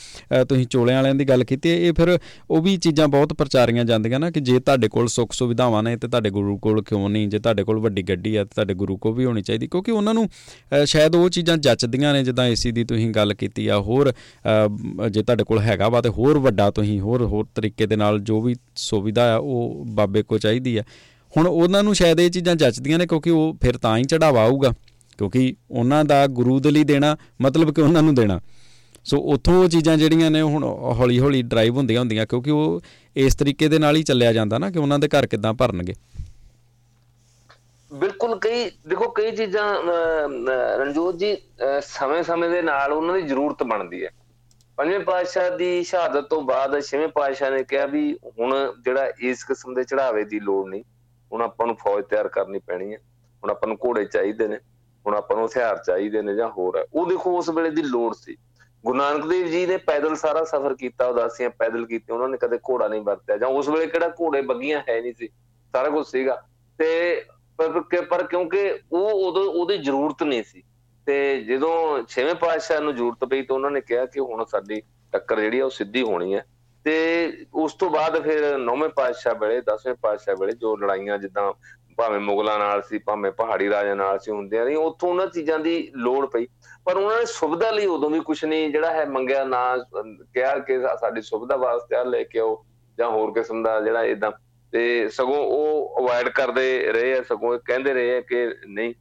ਤੁਸੀਂ ਚੋਲਿਆਂ ਵਾਲਿਆਂ ਦੀ ਗੱਲ ਕੀਤੀ, ਇਹ ਫਿਰ ਉਹ ਵੀ ਚੀਜ਼ਾਂ ਬਹੁਤ ਪ੍ਰਚਾਰੀਆਂ ਜਾਂਦੀਆਂ ਨਾ ਕਿ ਜੇ ਤੁਹਾਡੇ ਕੋਲ ਸੁੱਖ ਸੁਵਿਧਾਵਾਂ ਨੇ ਤੇ ਤੁਹਾਡੇ ਗੁਰੂ ਕੋਲ ਕਿਉਂ ਨਹੀਂ, ਜੇ ਤੁਹਾਡੇ ਕੋਲ ਵੱਡੀ ਗੱਡੀ ਆ ਤੇ ਤੁਹਾਡੇ ਗੁਰੂ ਕੋ ਵੀ ਹੋਣੀ ਚਾਹੀਦੀ, ਕਿਉਂਕਿ ਉਹਨਾਂ ਨੂੰ ਸ਼ਾਇਦ ਉਹ ਚੀਜ਼ਾਂ ਜੱਚਦੀਆਂ ਨੇ ਜਿੱਦਾਂ ਏਸੀ ਦੀ ਤੁਸੀਂ ਗੱਲ ਕੀਤੀ ਆ, ਹੋਰ ਜੇ ਤੁਹਾਡੇ ਕੋਲ ਹੈਗਾ ਵਾ ਤੇ ਹੋਰ ਵੱਡਾ ਤੁਸੀਂ ਹੋਰ ਹੋਰ ਤਰੀਕੇ ਦੇ ਨਾਲ ਜੋ ਵੀ ਸੁਵਿਧਾ ਆ, ਉਹ ਬਾਬੇ ਕੋ ਚਾਹੀਦੀ ਆ। ਹੁਣ ਉਹਨਾਂ ਨੂੰ ਸ਼ਾਇਦ ਇਹ ਚੀਜ਼ਾਂ ਜੱਚਦੀਆਂ ਨੇ ਕਿਉਂਕਿ ਉਹ ਫਿਰ ਤਾਂ ਹੀ ਚੜਾਵਾ ਆਊਗਾ। ਕਿਉਂਕਿ ਉਹਨਾਂ ਦਾ ਗੁਰੂ ਦੇ ਲਈ ਦੇਣਾ ਮਤਲਬ ਕਿ ਉਹਨਾਂ ਨੂੰ ਦੇਣਾ। ਸੋ ਉਥੋਂ ਉਹ ਚੀਜ਼ਾਂ ਜਿਹੜੀਆਂ ਨੇ ਹੁਣ ਹੌਲੀ ਹੌਲੀ ਡਰਾਈਵ ਹੁੰਦੀਆਂ ਹੁੰਦੀਆਂ, ਕਿਉਂਕਿ ਉਹ ਇਸ ਤਰੀਕੇ ਦੇ ਨਾਲ ਹੀ ਚੱਲਿਆ ਜਾਂਦਾ ਨਾ ਕਿ ਉਹਨਾਂ ਦੇ ਘਰ ਕਿਦਾਂ ਭਰਨਗੇ। ਬਿਲਕੁਲ ਕਈ, ਦੇਖੋ ਕਈ ਚੀਜ਼ਾਂ ਰਣਜੋਤ ਜੀ ਸਮੇਂ-ਸਮੇਂ ਦੇ ਨਾਲ ਉਹਨਾਂ ਦੀ ਜ਼ਰੂਰਤ ਬਣਦੀ ਹੈ। ਪੰਜਵੇਂ ਪਾਤਸ਼ਾਹ ਦੀ ਸ਼ਹਾਦਤ ਤੋਂ ਬਾਅਦ ਛੇਵੇਂ ਪਾਤਸ਼ਾਹ ਨੇ ਕਿਹਾ ਵੀ ਹੁਣ ਜਿਹੜਾ ਇਸ ਕਿਸਮ ਦੇ ਚੜਾਵੇ ਦੀ ਲੋੜ ਨਹੀਂ, ਹੁਣ ਆਪਾਂ ਨੂੰ ਫੌਜ ਤਿਆਰ ਕਰਨੀ ਪੈਣੀ ਹੈ, ਹੁਣ ਆਪਾਂ ਨੂੰ ਘੋੜੇ ਚਾਹੀਦੇ ਨੇ, ਹੁਣ ਆਪਾਂ ਨੂੰ ਹਥਿਆਰ ਚਾਹੀਦੇ ਨੇ ਜਾਂ ਹੋਰ ਹੈ। ਉਹ ਦੇਖੋ ਉਸ ਵੇਲੇ ਦੀ ਲੋੜ ਸੀ। ਗੁਰੂ ਨਾਨਕ ਦੇਵ ਜੀ ਨੇ ਪੈਦਲ ਸਾਰਾ ਸਫ਼ਰ ਕੀਤਾ, ਉਦਾਸੀਆਂ ਪੈਦਲ ਕੀਤੇ ਉਹਨਾਂ ਨੇ ਕਦੇ ਘੋੜਾ ਨਹੀਂ ਵਰਤਿਆ ਜਾਂ ਉਸ ਵੇਲੇ ਕਿਹੜਾ ਘੋੜੇ ਬੱਗੀਆਂ ਹੈ ਨਹੀਂ ਸੀ, ਸਾਰਾ ਕੁਝ ਸੀਗਾ। ਤੇ ਪਰ ਕਿਉਂਕਿ ਉਹ ਉਦੋਂ ਉਹਦੀ ਜ਼ਰੂਰਤ ਨਹੀਂ ਸੀ। ਤੇ ਜਦੋਂ ਛੇਵੇਂ ਪਾਤਸ਼ਾਹ ਨੂੰ ਜ਼ਰੂਰਤ ਪਈ ਤਾਂ ਉਹਨਾਂ ਨੇ ਕਿਹਾ ਕਿ ਹੁਣ ਸਾਡੀ ਟੱਕਰ ਜਿਹੜੀ ਆ ਉਹ ਸਿੱਧੀ ਹੋਣੀ ਹੈ। ਤੇ ਉਸ ਤੋਂ ਬਾਅਦ ਫਿਰ ਨੌਵੇਂ ਪਾਤਸ਼ਾਹ ਵੇਲੇ, ਦਸਵੇਂ ਪਾਤਸ਼ਾਹ ਵੇਲੇ ਜੋ ਲੜਾਈਆਂ ਜਿੱਦਾਂ ਭਾਵੇਂ ਮੁਗਲਾਂ ਨਾਲ ਸੀ, ਭਾਵੇਂ ਪਹਾੜੀ ਰਾਜਿਆਂ ਨਾਲ ਸੀ ਹੁੰਦੀਆਂ ਨਹੀਂ ਉੱਥੋਂ ਉਹਨਾਂ ਚੀਜ਼ਾਂ ਦੀ ਲੋੜ ਪਈ। ਪਰ ਉਹਨਾਂ ਨੇ ਸੁਵਿਧਾ ਲਈ ਉਦੋਂ ਵੀ ਕੁਝ ਨਹੀਂ, ਜਿਹੜਾ ਹੈ ਮੰਗਿਆ ਨਾ, ਕਿਹਾ ਕਿ ਸਾਡੀ ਸੁਵਿਧਾ ਵਾਸਤੇ ਆ, ਲੈ ਕੇ ਆਓ ਜਾਂ ਹੋਰ ਕਿਸਮ ਦਾ ਜਿਹੜਾ ਇਦਾਂ ਤੇ ਸਗੋਂ ਉਹ ਅਵਾਇਡ ਕਰਦੇ ਰਹੇ ਆ, ਸਗੋਂ ਕਹਿੰਦੇ ਰਹੇ ਆ ਕਿ ਨਹੀਂ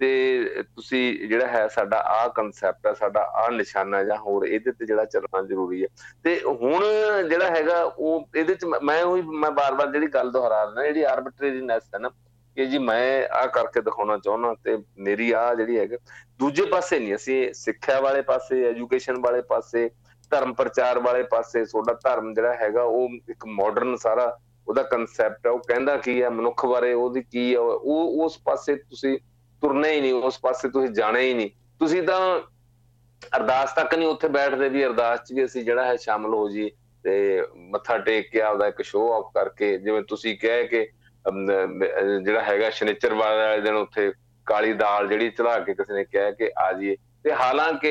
ਤੇ ਤੁਸੀਂ ਜਿਹੜਾ ਹੈ ਸਾਡਾ ਆਹ ਕਨਸੈਪਟ ਹੈ ਸਾਡਾ ਆਹ ਨਿਸ਼ਾਨਾ ਜਾਂ ਹੋਰ ਇਹਦੇ ਤੇ ਜਿਹੜਾ ਚੱਲਣਾ ਜ਼ਰੂਰੀ ਹੈ ਤੇ ਹੁਣ ਜਿਹੜਾ ਹੈਗਾ ਉਹ ਇਹਦੇ ਚ ਮੈਂ ਉਹੀ ਮੈਂ ਬਾਰ-ਬਾਰ ਜਿਹੜੀ ਗੱਲ ਦੁਹਰਾ ਰਿਹਾ ਜਿਹੜੀ ਆਰਬਿਟਰੀਨੈਸ ਹੈ ਨਾ, ਕਿ ਜੀ ਮੈਂ ਆ ਕਰਕੇ ਦਿਖਾਉਣਾ ਚਾਹੁੰਦਾ ਤੇ ਮੇਰੀ ਆ ਜਿਹੜੀ ਹੈਗਾ, ਦੂਜੇ ਪਾਸੇ ਨਹੀਂ, ਅਸੀਂ ਸਿੱਖਿਆ ਵਾਲੇ ਪਾਸੇ ਐਜੂਕੇਸ਼ਨ ਵਾਲੇ ਪਾਸੇ, ਧਰਮ ਪ੍ਰਚਾਰ ਵਾਲੇ ਪਾਸੇ, ਤੁਹਾਡਾ ਧਰਮ ਜਿਹੜਾ ਹੈਗਾ ਉਹ ਇੱਕ ਮਾਡਰਨ ਸਾਰਾ ਉਹਦਾ ਕਨਸੈਪਟ ਹੈ ਉਹ ਕਹਿੰਦਾ ਕੀ ਹੈ ਮਨੁੱਖ ਬਾਰੇ ਉਹਦੀ ਕੀ ਹੈ ਉਹ ਉਸ ਪਾਸੇ ਤੁਸੀਂ ਤੁਰਨਾ ਹੀ ਨਹੀਂ, ਉਸ ਪਾਸੇ ਤੁਸੀਂ ਜਾਣਾ ਹੀ ਨਹੀਂ। ਤੁਸੀਂ ਤਾਂ ਅਰਦਾਸ ਤੱਕ ਨਹੀਂ ਉੱਥੇ ਬੈਠਦੇ ਵੀ, ਅਰਦਾਸ 'ਚ ਵੀ ਅਸੀਂ ਜਿਹੜਾ ਹੈ ਸ਼ਾਮਲ ਹੋ ਜੀ ਤੇ ਮੱਥਾ ਟੇਕ ਕੇ ਆਪਦਾ ਇੱਕ ਸ਼ੋਅ ਆਫ ਕਰਕੇ, ਜਿਵੇਂ ਤੁਸੀਂ ਕਹੇ ਕਿ ਜਿਹੜਾ ਹੈਗਾ ਸ਼ਨੀਚਰ ਵਾਲੇ ਦਿਨ ਉੱਥੇ ਕਾਲੀ ਦਾਲ ਜਿਹੜੀ ਚੜਾ ਕੇ ਕਿਸੇ ਨੇ ਕਿਹਾ ਕਿ ਆ ਜੀਏ ਤੇ ਹਾਲਾਂਕਿ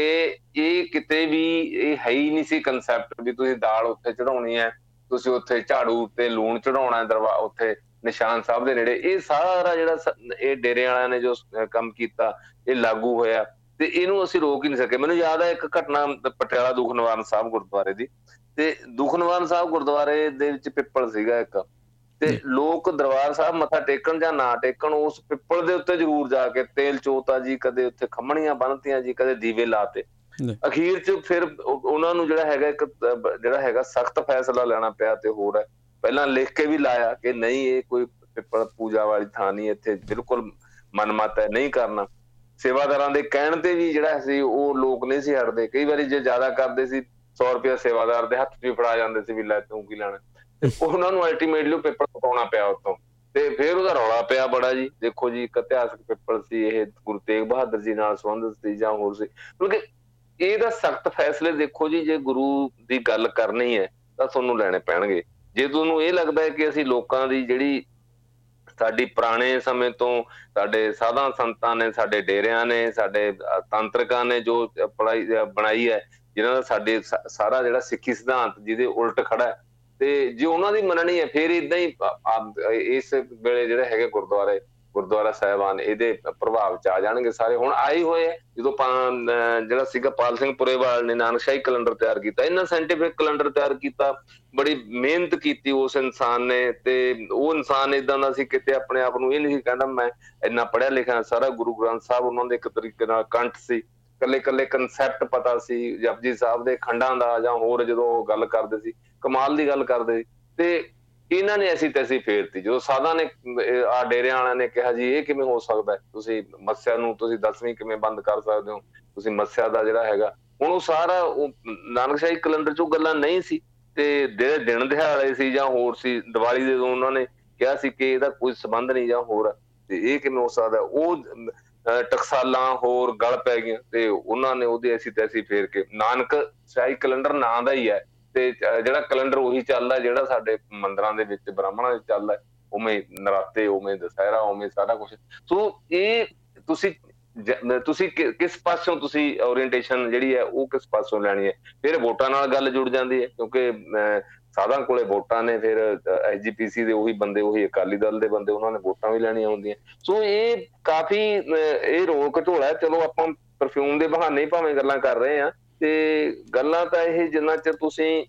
ਇਹ ਕਿਤੇ ਵੀ ਇਹ ਹੈ ਹੀ ਨਹੀਂ ਸੀ ਕਨਸੈਪਟ ਵੀ ਤੁਸੀਂ ਦਾਲ ਉੱਥੇ ਚੜਾਉਣੀ ਹੈ, ਤੁਸੀਂ ਉੱਥੇ ਝਾੜੂ ਤੇ ਲੂਣ ਚੜਾਉਣਾ ਦਰਵਾ, ਉੱਥੇ ਨਿਸ਼ਾਨ ਸਾਹਿਬ ਦੇ ਨੇੜੇ। ਇਹ ਸਾਰਾ ਜਿਹੜਾ ਇਹ ਡੇਰੇ ਵਾਲਿਆਂ ਨੇ ਜੋ ਕੰਮ ਕੀਤਾ ਇਹ ਲਾਗੂ ਹੋਇਆ। ਤੇ ਇਹਨੂੰ ਅਸੀਂ ਰੋਕ ਹੀ ਨਹੀਂ ਸਕੇ। ਮੈਨੂੰ ਯਾਦ ਹੈ ਇੱਕ ਘਟਨਾ ਪਟਿਆਲਾ ਦੁਖਨਵਾਰਨ ਸਾਹਿਬ ਗੁਰਦੁਆਰੇ ਦੀ। ਤੇ ਦੁਖਨਵਾਰਨ ਸਾਹਿਬ ਗੁਰਦੁਆਰੇ ਦੇ ਵਿੱਚ ਪਿੱਪਲ ਸੀਗਾ ਇੱਕ। ਤੇ ਲੋਕ ਦਰਬਾਰ ਸਾਹਿਬ ਮੱਥਾ ਟੇਕਣ ਜਾਂ ਨਾ ਟੇਕਣ ਉਸ ਪਿੱਪਲ ਦੇ ਉੱਤੇ ਜ਼ਰੂਰ ਜਾ ਕੇ ਤੇਲ ਚੋਤਾ ਜੀ ਕਦੇ ਉੱਥੇ ਖੰਮਣੀਆਂ ਬੰਨਤੀਆਂ ਜੀ ਕਦੇ ਦੀਵੇ ਲਾਤੇ ਅਖੀਰ 'ਚ ਫਿਰ ਉਹਨਾਂ ਨੂੰ ਜਿਹੜਾ ਹੈਗਾ ਇੱਕ ਜਿਹੜਾ ਹੈਗਾ ਸਖਤ ਫੈਸਲਾ ਲੈਣਾ ਪਿਆ ਤੇ ਹੋਰ ਹੈ। ਪਹਿਲਾਂ ਲਿਖ ਕੇ ਵੀ ਲਾਇਆ ਕਿ ਨਹੀਂ, ਇਹ ਕੋਈ ਪਿੱਪਲ ਪੂਜਾ ਵਾਲੀ ਥਾਂ ਨਹੀਂ, ਇੱਥੇ ਬਿਲਕੁਲ ਮਨਮਤ ਹੈ, ਨਹੀਂ ਕਰਨਾ। ਸੇਵਾਦਾਰਾਂ ਦੇ ਕਹਿਣ ਤੇ ਵੀ ਜਿਹੜਾ ਸੀ, ਉਹ ਲੋਕ ਨਹੀਂ ਸੀ ਹਟਦੇ। ਕਈ ਵਾਰੀ ਜੇ ਜ਼ਿਆਦਾ ਕਰਦੇ ਸੀ 100 ਰੁਪਏ ਸੇਵਾਦਾਰ ਦੇ ਹੱਥ 'ਚ ਵੀ ਫੜਾ ਜਾਂਦੇ ਸੀ ਵੀ ਲੈ ਤੂੰ ਕੀ ਲੈਣਾ। ਉਹਨਾਂ ਨੂੰ ਅਲਟੀਮੇਟਲੀ ਪੇਪਰ ਪਕਾਉਣਾ ਪਿਆ ਉਤੋਂ। ਤੇ ਫਿਰ ਉਹਦਾ ਰੌਲਾ ਪਿਆ ਬੜਾ ਜੀ। ਦੇਖੋ ਜੀ, ਇੱਕ ਇਤਿਹਾਸਕ ਪੇਪਰ ਸੀ, ਇਹ ਗੁਰੂ ਤੇਗ ਬਹਾਦਰ ਜੀ ਨਾਲ ਸੰਬੰਧਿਤ ਸੀ ਜਾਂ ਹੋਰ ਸੀ। ਕਿਉਂਕਿ ਇਹਦਾ ਸਖਤ ਫੈਸਲੇ ਦੇਖੋ ਜੀ, ਜੇ ਗੁਰੂ ਦੀ ਗੱਲ ਕਰਨੀ ਹੈ, ਤਾਂ ਤੁਹਾਨੂੰ ਲੈਣੇ ਪੈਣਗੇ। ਜੇ ਤੁਹਾਨੂੰ ਇਹ ਲੱਗਦਾ ਹੈ ਕਿ ਅਸੀਂ ਲੋਕਾਂ ਦੀ ਜਿਹੜੀ ਸਾਡੀ ਪੁਰਾਣੇ ਸਮੇਂ ਤੋਂ ਸਾਡੇ ਸਾਧਾਂ ਸੰਤਾਂ ਨੇ, ਸਾਡੇ ਡੇਰਿਆਂ ਨੇ, ਸਾਡੇ ਤੰਤਰਕਾਂ ਨੇ ਜੋ ਪੜਾਈ ਬਣਾਈ ਹੈ, ਜਿਨ੍ਹਾਂ ਦਾ ਸਾਡੇ ਸਾਰਾ ਜਿਹੜਾ ਸਿੱਖੀ ਸਿਧਾਂਤ ਜਿਹਦੇ ਉਲਟ ਖੜਾ ਹੈ, ਤੇ ਜੇ ਉਹਨਾਂ ਦੀ ਮੰਨਣੀ ਹੈ, ਫਿਰ ਇਦਾਂ ਹੀ ਇਸ ਵੇਲੇ ਜਿਹੜੇ ਹੈਗੇ ਗੁਰਦੁਆਰੇ ਗੁਰਦੁਆਰਾ ਸਾਹਿਬਾਨ, ਇਹਦੇ ਪ੍ਰਭਾਵ ਚ ਆ ਜਾਣਗੇ ਸਾਰੇ। ਹੁਣ ਆਏ ਹੋਏ ਜਦੋਂ ਜਿਹੜਾ ਸੀਗਾ ਪਾਲ ਸਿੰਘ ਪੁਰੇਵਾਲ ਨੇ ਨਾਨਕਸ਼ਾਹੀ ਕੈਲੰਡਰ ਤਿਆਰ ਕੀਤਾ ਇਹਨਾਂ ਸਾਇੰਟਿਫਿਕ ਕੈਲੰਡਰ ਤਿਆਰ ਕੀਤਾ, ਬੜੀ ਮਿਹਨਤ ਕੀਤੀ ਉਸ ਇਨਸਾਨ ਨੇ, ਤੇ ਉਹ ਇਨਸਾਨ ਇਦਾਂ ਦਾ ਸੀ ਕਿਤੇ ਆਪਣੇ ਆਪ ਨੂੰ ਇਹ ਨਹੀਂ ਕਹਿੰਦਾ, ਮੈਂ ਇੰਨਾ ਪੜਿਆ ਲਿਖਿਆ ਸਾਰਾ ਗੁਰੂ ਗ੍ਰੰਥ ਸਾਹਿਬ ਉਹਨਾਂ ਦੇ ਇੱਕ ਤਰੀਕੇ ਨਾਲ ਕੰਠ ਸੀ। ਕੱਲੇ ਕੱਲੇ ਕਨਸੈਪਟ ਪਤਾ ਸੀ, ਜਪਜੀ ਸਾਹਿਬ ਦੇ ਖੰਡਾਂ ਦਾ ਜਾਂ ਹੋਰ ਜਦੋਂ ਉਹ ਗੱਲ ਕਰਦੇ ਸੀ, ਕਮਾਲ ਦੀ ਗੱਲ ਕਰਦੇ ਸੀ। ਤੇ ਇਹਨਾਂ ਨੇ ਐਸੀ ਤੈਸੀ ਫੇਰਤੀ। ਜਦੋਂ ਸਾਦਾ ਨੇ ਆ ਡੇਰਿਆਂ ਵਾਲਿਆਂ ਨੇ ਕਿਹਾ ਜੀ, ਇਹ ਕਿਵੇਂ ਹੋ ਸਕਦਾ ਤੁਸੀਂ ਮੱਸਿਆ ਨੂੰ ਤੁਸੀਂ 10ਵੀਂ ਕਿਵੇਂ ਬੰਦ ਕਰ ਸਕਦੇ ਹੋ? ਤੁਸੀਂ ਮੱਸਿਆ ਦਾ ਜਿਹੜਾ ਹੈਗਾ, ਹੁਣ ਉਹ ਸਾਰਾ ਉਹ ਨਾਨਕਸ਼ਾਹੀ ਕੈਲੰਡਰ ਚੋਂ ਗੱਲਾਂ ਨਹੀਂ ਸੀ। ਤੇ ਜਿਹੜੇ ਦਿਨ ਦਿਹਾੜੇ ਸੀ ਜਾਂ ਹੋਰ ਸੀ, ਦੀਵਾਲੀ ਦੇ ਤੋਂ ਉਹਨਾਂ ਨੇ ਕਿਹਾ ਸੀ ਕਿ ਇਹਦਾ ਕੋਈ ਸਬੰਧ ਨਹੀਂ ਜਾਂ ਹੋਰ ਤੇ ਇਹ ਕਿਵੇਂ ਹੋ ਸਕਦਾ? ਉਹ ਟਕਸਾਲਾਂ ਹੋਰ ਗਲ ਪੈ ਗਈਆਂ ਤੇ ਉਹਨਾਂ ਨੇ ਉਹਦੇ ਐਸੀ ਤੈਸੀ ਫੇਰ ਕੇ। ਨਾਨਕ ਸ਼ਾਹੀ ਕੈਲੰਡਰ ਨਾਂ ਦਾ ਹੀ ਹੈ। ਤੇ ਜਿਹੜਾ ਕੈਲੰਡਰ ਉਹੀ ਚੱਲਦਾ, ਜਿਹੜਾ ਸਾਡੇ ਮੰਦਰਾਂ ਦੇ ਵਿੱਚ, ਬ੍ਰਾਹਮਣਾਂ ਦੇ ਚੱਲਦਾ ਉਵੇਂ ਨਰਾਤੇ, ਉਵੇਂ ਦਸਹਿਰਾ, ਉਵੇਂ ਸਾਰਾ ਕੁਝ ਸੋ ਇਹ ਤੁਸੀਂ ਤੁਸੀਂ ਕਿਸ ਪਾਸੋਂ ਤੁਸੀਂ ਓਰੀਐਂਟੇਸ਼ਨ ਜਿਹੜੀ ਹੈ, ਉਹ ਕਿਸ ਪਾਸੋਂ ਲੈਣੀ ਹੈ? ਫਿਰ ਵੋਟਾਂ ਨਾਲ ਗੱਲ ਜੁੜ ਜਾਂਦੀ ਹੈ, ਕਿਉਂਕਿ ਸਾਧਾਂ ਕੋਲੇ ਵੋਟਾਂ ਨੇ, ਫਿਰ ਐਸਜੀਪੀਸੀ ਦੇ ਉਹੀ ਬੰਦੇ, ਉਹੀ ਅਕਾਲੀ ਦਲ ਦੇ ਬੰਦੇ, ਉਹਨਾਂ ਨੇ ਵੋਟਾਂ ਵੀ ਲੈਣੀਆਂ ਹੁੰਦੀਆਂ। ਸੋ ਇਹ ਕਾਫੀ ਇਹ ਰੋਕ ਢੋਲਾ ਚਲੋ ਆਪਾਂ ਪਰਫਿਊਮ ਦੇ ਬਹਾਨੇ ਹੀ ਭਾਵੇਂ ਗੱਲਾਂ ਕਰ ਰਹੇ ਆ ਤੇ ਗੱਲਾਂ ਤਾਂ ਇਹ ਜਿੰਨਾ ਚਿਰ ਤੁਸੀਂ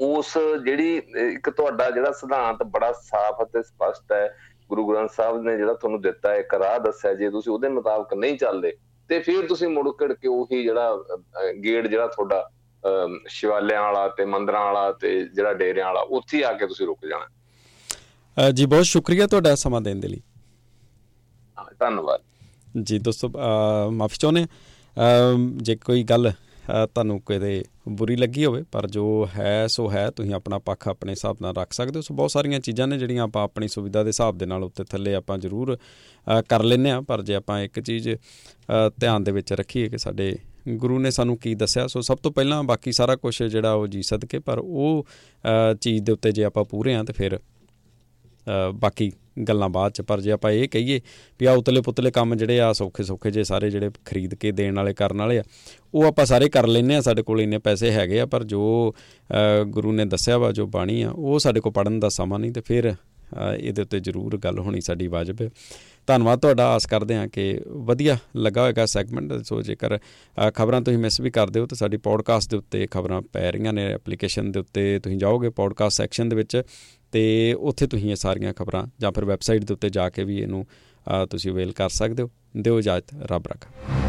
ਉਸ ਜਿਹੜੀ ਇੱਕ ਤੁਹਾਡਾ ਜਿਹੜਾ ਸਿਧਾਂਤ ਬੜਾ ਸਾਫ਼ ਅਤੇ ਸਪਸ਼ਟ ਹੈ ਗੁਰੂ ਗ੍ਰੰਥ ਸਾਹਿਬ ਨੇ ਜਿਹੜਾ ਤੁਹਾਨੂੰ ਦਿੱਤਾ ਹੈ ਇੱਕ ਰਾਹ ਦੱਸਿਆ ਜੇ ਤੁਸੀਂ ਉਹਦੇ ਮੁਤਾਬਕ ਨਹੀਂ ਚੱਲਦੇ ਤੇ ਫਿਰ ਤੁਸੀਂ ਮੁੜ ਕੇ ਕੇ ਉਹੀ ਜਿਹੜਾ ਗੇੜ ਜਿਹੜਾ ਤੁਹਾਡਾ ਸ਼ਿਵਾਲਿਆਂ ਵਾਲਾ ਤੇ ਮੰਦਰਾਂ ਵਾਲਾ ਤੇ ਜਿਹੜਾ ਡੇਰਿਆਂ ਵਾਲਾ ਉੱਥੇ ਆ ਕੇ ਤੁਸੀਂ ਰੁਕ ਜਾਣਾ। ਜੀ ਬਹੁਤ ਸ਼ੁਕਰੀਆ ਤੁਹਾਡਾ ਸਮਾਂ ਦੇਣ ਦੇ ਲਈ। ਧੰਨਵਾਦ। ਜੀ ਦੋਸਤੋ ਮਾਫੀ ਚਾਹੁੰਦੇ ਜੇ ਕੋਈ ਗੱਲ ਤੁਹਾਨੂੰ ਕਿਤੇ ਬੁਰੀ ਲੱਗੀ ਹੋਵੇ, ਪਰ ਜੋ ਹੈ, ਸੋ ਹੈ, ਤੁਸੀਂ ਆਪਣਾ ਪੱਖ ਆਪਣੇ ਹਿਸਾਬ ਨਾਲ ਰੱਖ ਸਕਦੇ ਹੋ। ਸੋ ਬਹੁਤ ਸਾਰੀਆਂ ਚੀਜ਼ਾਂ ਨੇ ਜਿਹੜੀਆਂ ਆਪਾਂ ਆਪਣੀ ਸੁਵਿਧਾ ਦੇ ਹਿਸਾਬ ਦੇ ਨਾਲ ਉੱਤੇ ਥੱਲੇ ਆਪਾਂ ਜ਼ਰੂਰ ਕਰ ਲੈਨੇ ਆ ਪਰ ਜੇ ਆਪਾਂ ਇੱਕ ਚੀਜ਼ ਧਿਆਨ ਦੇ ਵਿੱਚ ਰੱਖੀਏ ਕਿ ਸਾਡੇ ਗੁਰੂ ਨੇ ਸਾਨੂੰ ਕੀ ਦੱਸਿਆ, ਸੋ ਸਭ ਤੋਂ ਪਹਿਲਾਂ ਬਾਕੀ ਸਾਰਾ ਕੁਝ ਜਿਹੜਾ ਉਹ ਜੀ ਸਦਕੇ, ਪਰ ਉਹ ਚੀਜ਼ ਦੇ ਉੱਤੇ ਜੇ ਆਪਾਂ ਪੂਰੇ ਆ ਤੇ ਫਿਰ ਬਾਕੀ ਗੱਲਾਂ ਬਾਅਦ ਚ। ਪਰ ਜੇ ਆਪਾਂ ਇਹ ਕਹੀਏ ਵੀ ਆ ਉਤਲੇ ਪੁਤਲੇ ਕੰਮ ਜਿਹੜੇ ਆ, ਸੌਖੇ ਸੌਖੇ ਜੇ ਸਾਰੇ ਜਿਹੜੇ ਖਰੀਦ ਕੇ ਦੇਣ ਵਾਲੇ, ਕਰਨ ਵਾਲੇ ਆ, ਉਹ ਆਪਾਂ ਸਾਰੇ ਕਰ ਲੈਨੇ ਆ। ਸਾਡੇ ਕੋਲ ਇੰਨੇ ਪੈਸੇ ਹੈਗੇ ਆ, ਪਰ ਜੋ ਗੁਰੂ ਨੇ ਦੱਸਿਆ ਵਾ, ਜੋ ਬਾਣੀ ਆ, ਉਹ ਸਾਡੇ ਕੋਲ ਪੜਨ ਦਾ ਸਮਾਂ ਨਹੀਂ ਤੇ ਫਿਰ ਇਹਦੇ ਉੱਤੇ ਜ਼ਰੂਰ ਗੱਲ ਹੋਣੀ ਸਾਡੀ ਵਾਜਬ ਹੈ। ਧੰਨਵਾਦ ਤੁਹਾਡਾ, ਆਸ ਕਰਦੇ ਹਾਂ ਕਿ ਵਧੀਆ ਲੱਗਾ ਹੋਵੇਗਾ ਸੈਗਮੈਂਟ। ਸੋ ਜੇਕਰ ਖਬਰਾਂ ਤੁਸੀਂ ਮਿਸ ਵੀ ਕਰਦੇ ਹੋ, ਤਾਂ ਸਾਡੀ ਪੋਡਕਾਸਟ ਦੇ ਉੱਤੇ ਖਬਰਾਂ ਪੈ ਰਹੀਆਂ ਨੇ ਐਪਲੀਕੇਸ਼ਨ ਦੇ ਉੱਤੇ ਤੁਸੀਂ ਜਾਓਗੇ ਪੋਡਕਾਸਟ ਸੈਕਸ਼ਨ ਦੇ ਵਿੱਚ। ਤੇ ਉੱਥੇ ਤੁਸੀਂ ਇਹ ਸਾਰੀਆਂ ਖਬਰਾਂ ਜਾਂ ਫਿਰ ਵੈਬਸਾਈਟ ਦੇ ਉੱਤੇ ਜਾ ਕੇ ਵੀ ਇਹਨੂੰ ਤੁਸੀਂ ਅਵੇਲ ਕਰ ਸਕਦੇ ਹੋ। ਦਿਓ ਇਜਾਜ਼ਤ, ਰੱਬ ਰੱਖਾ।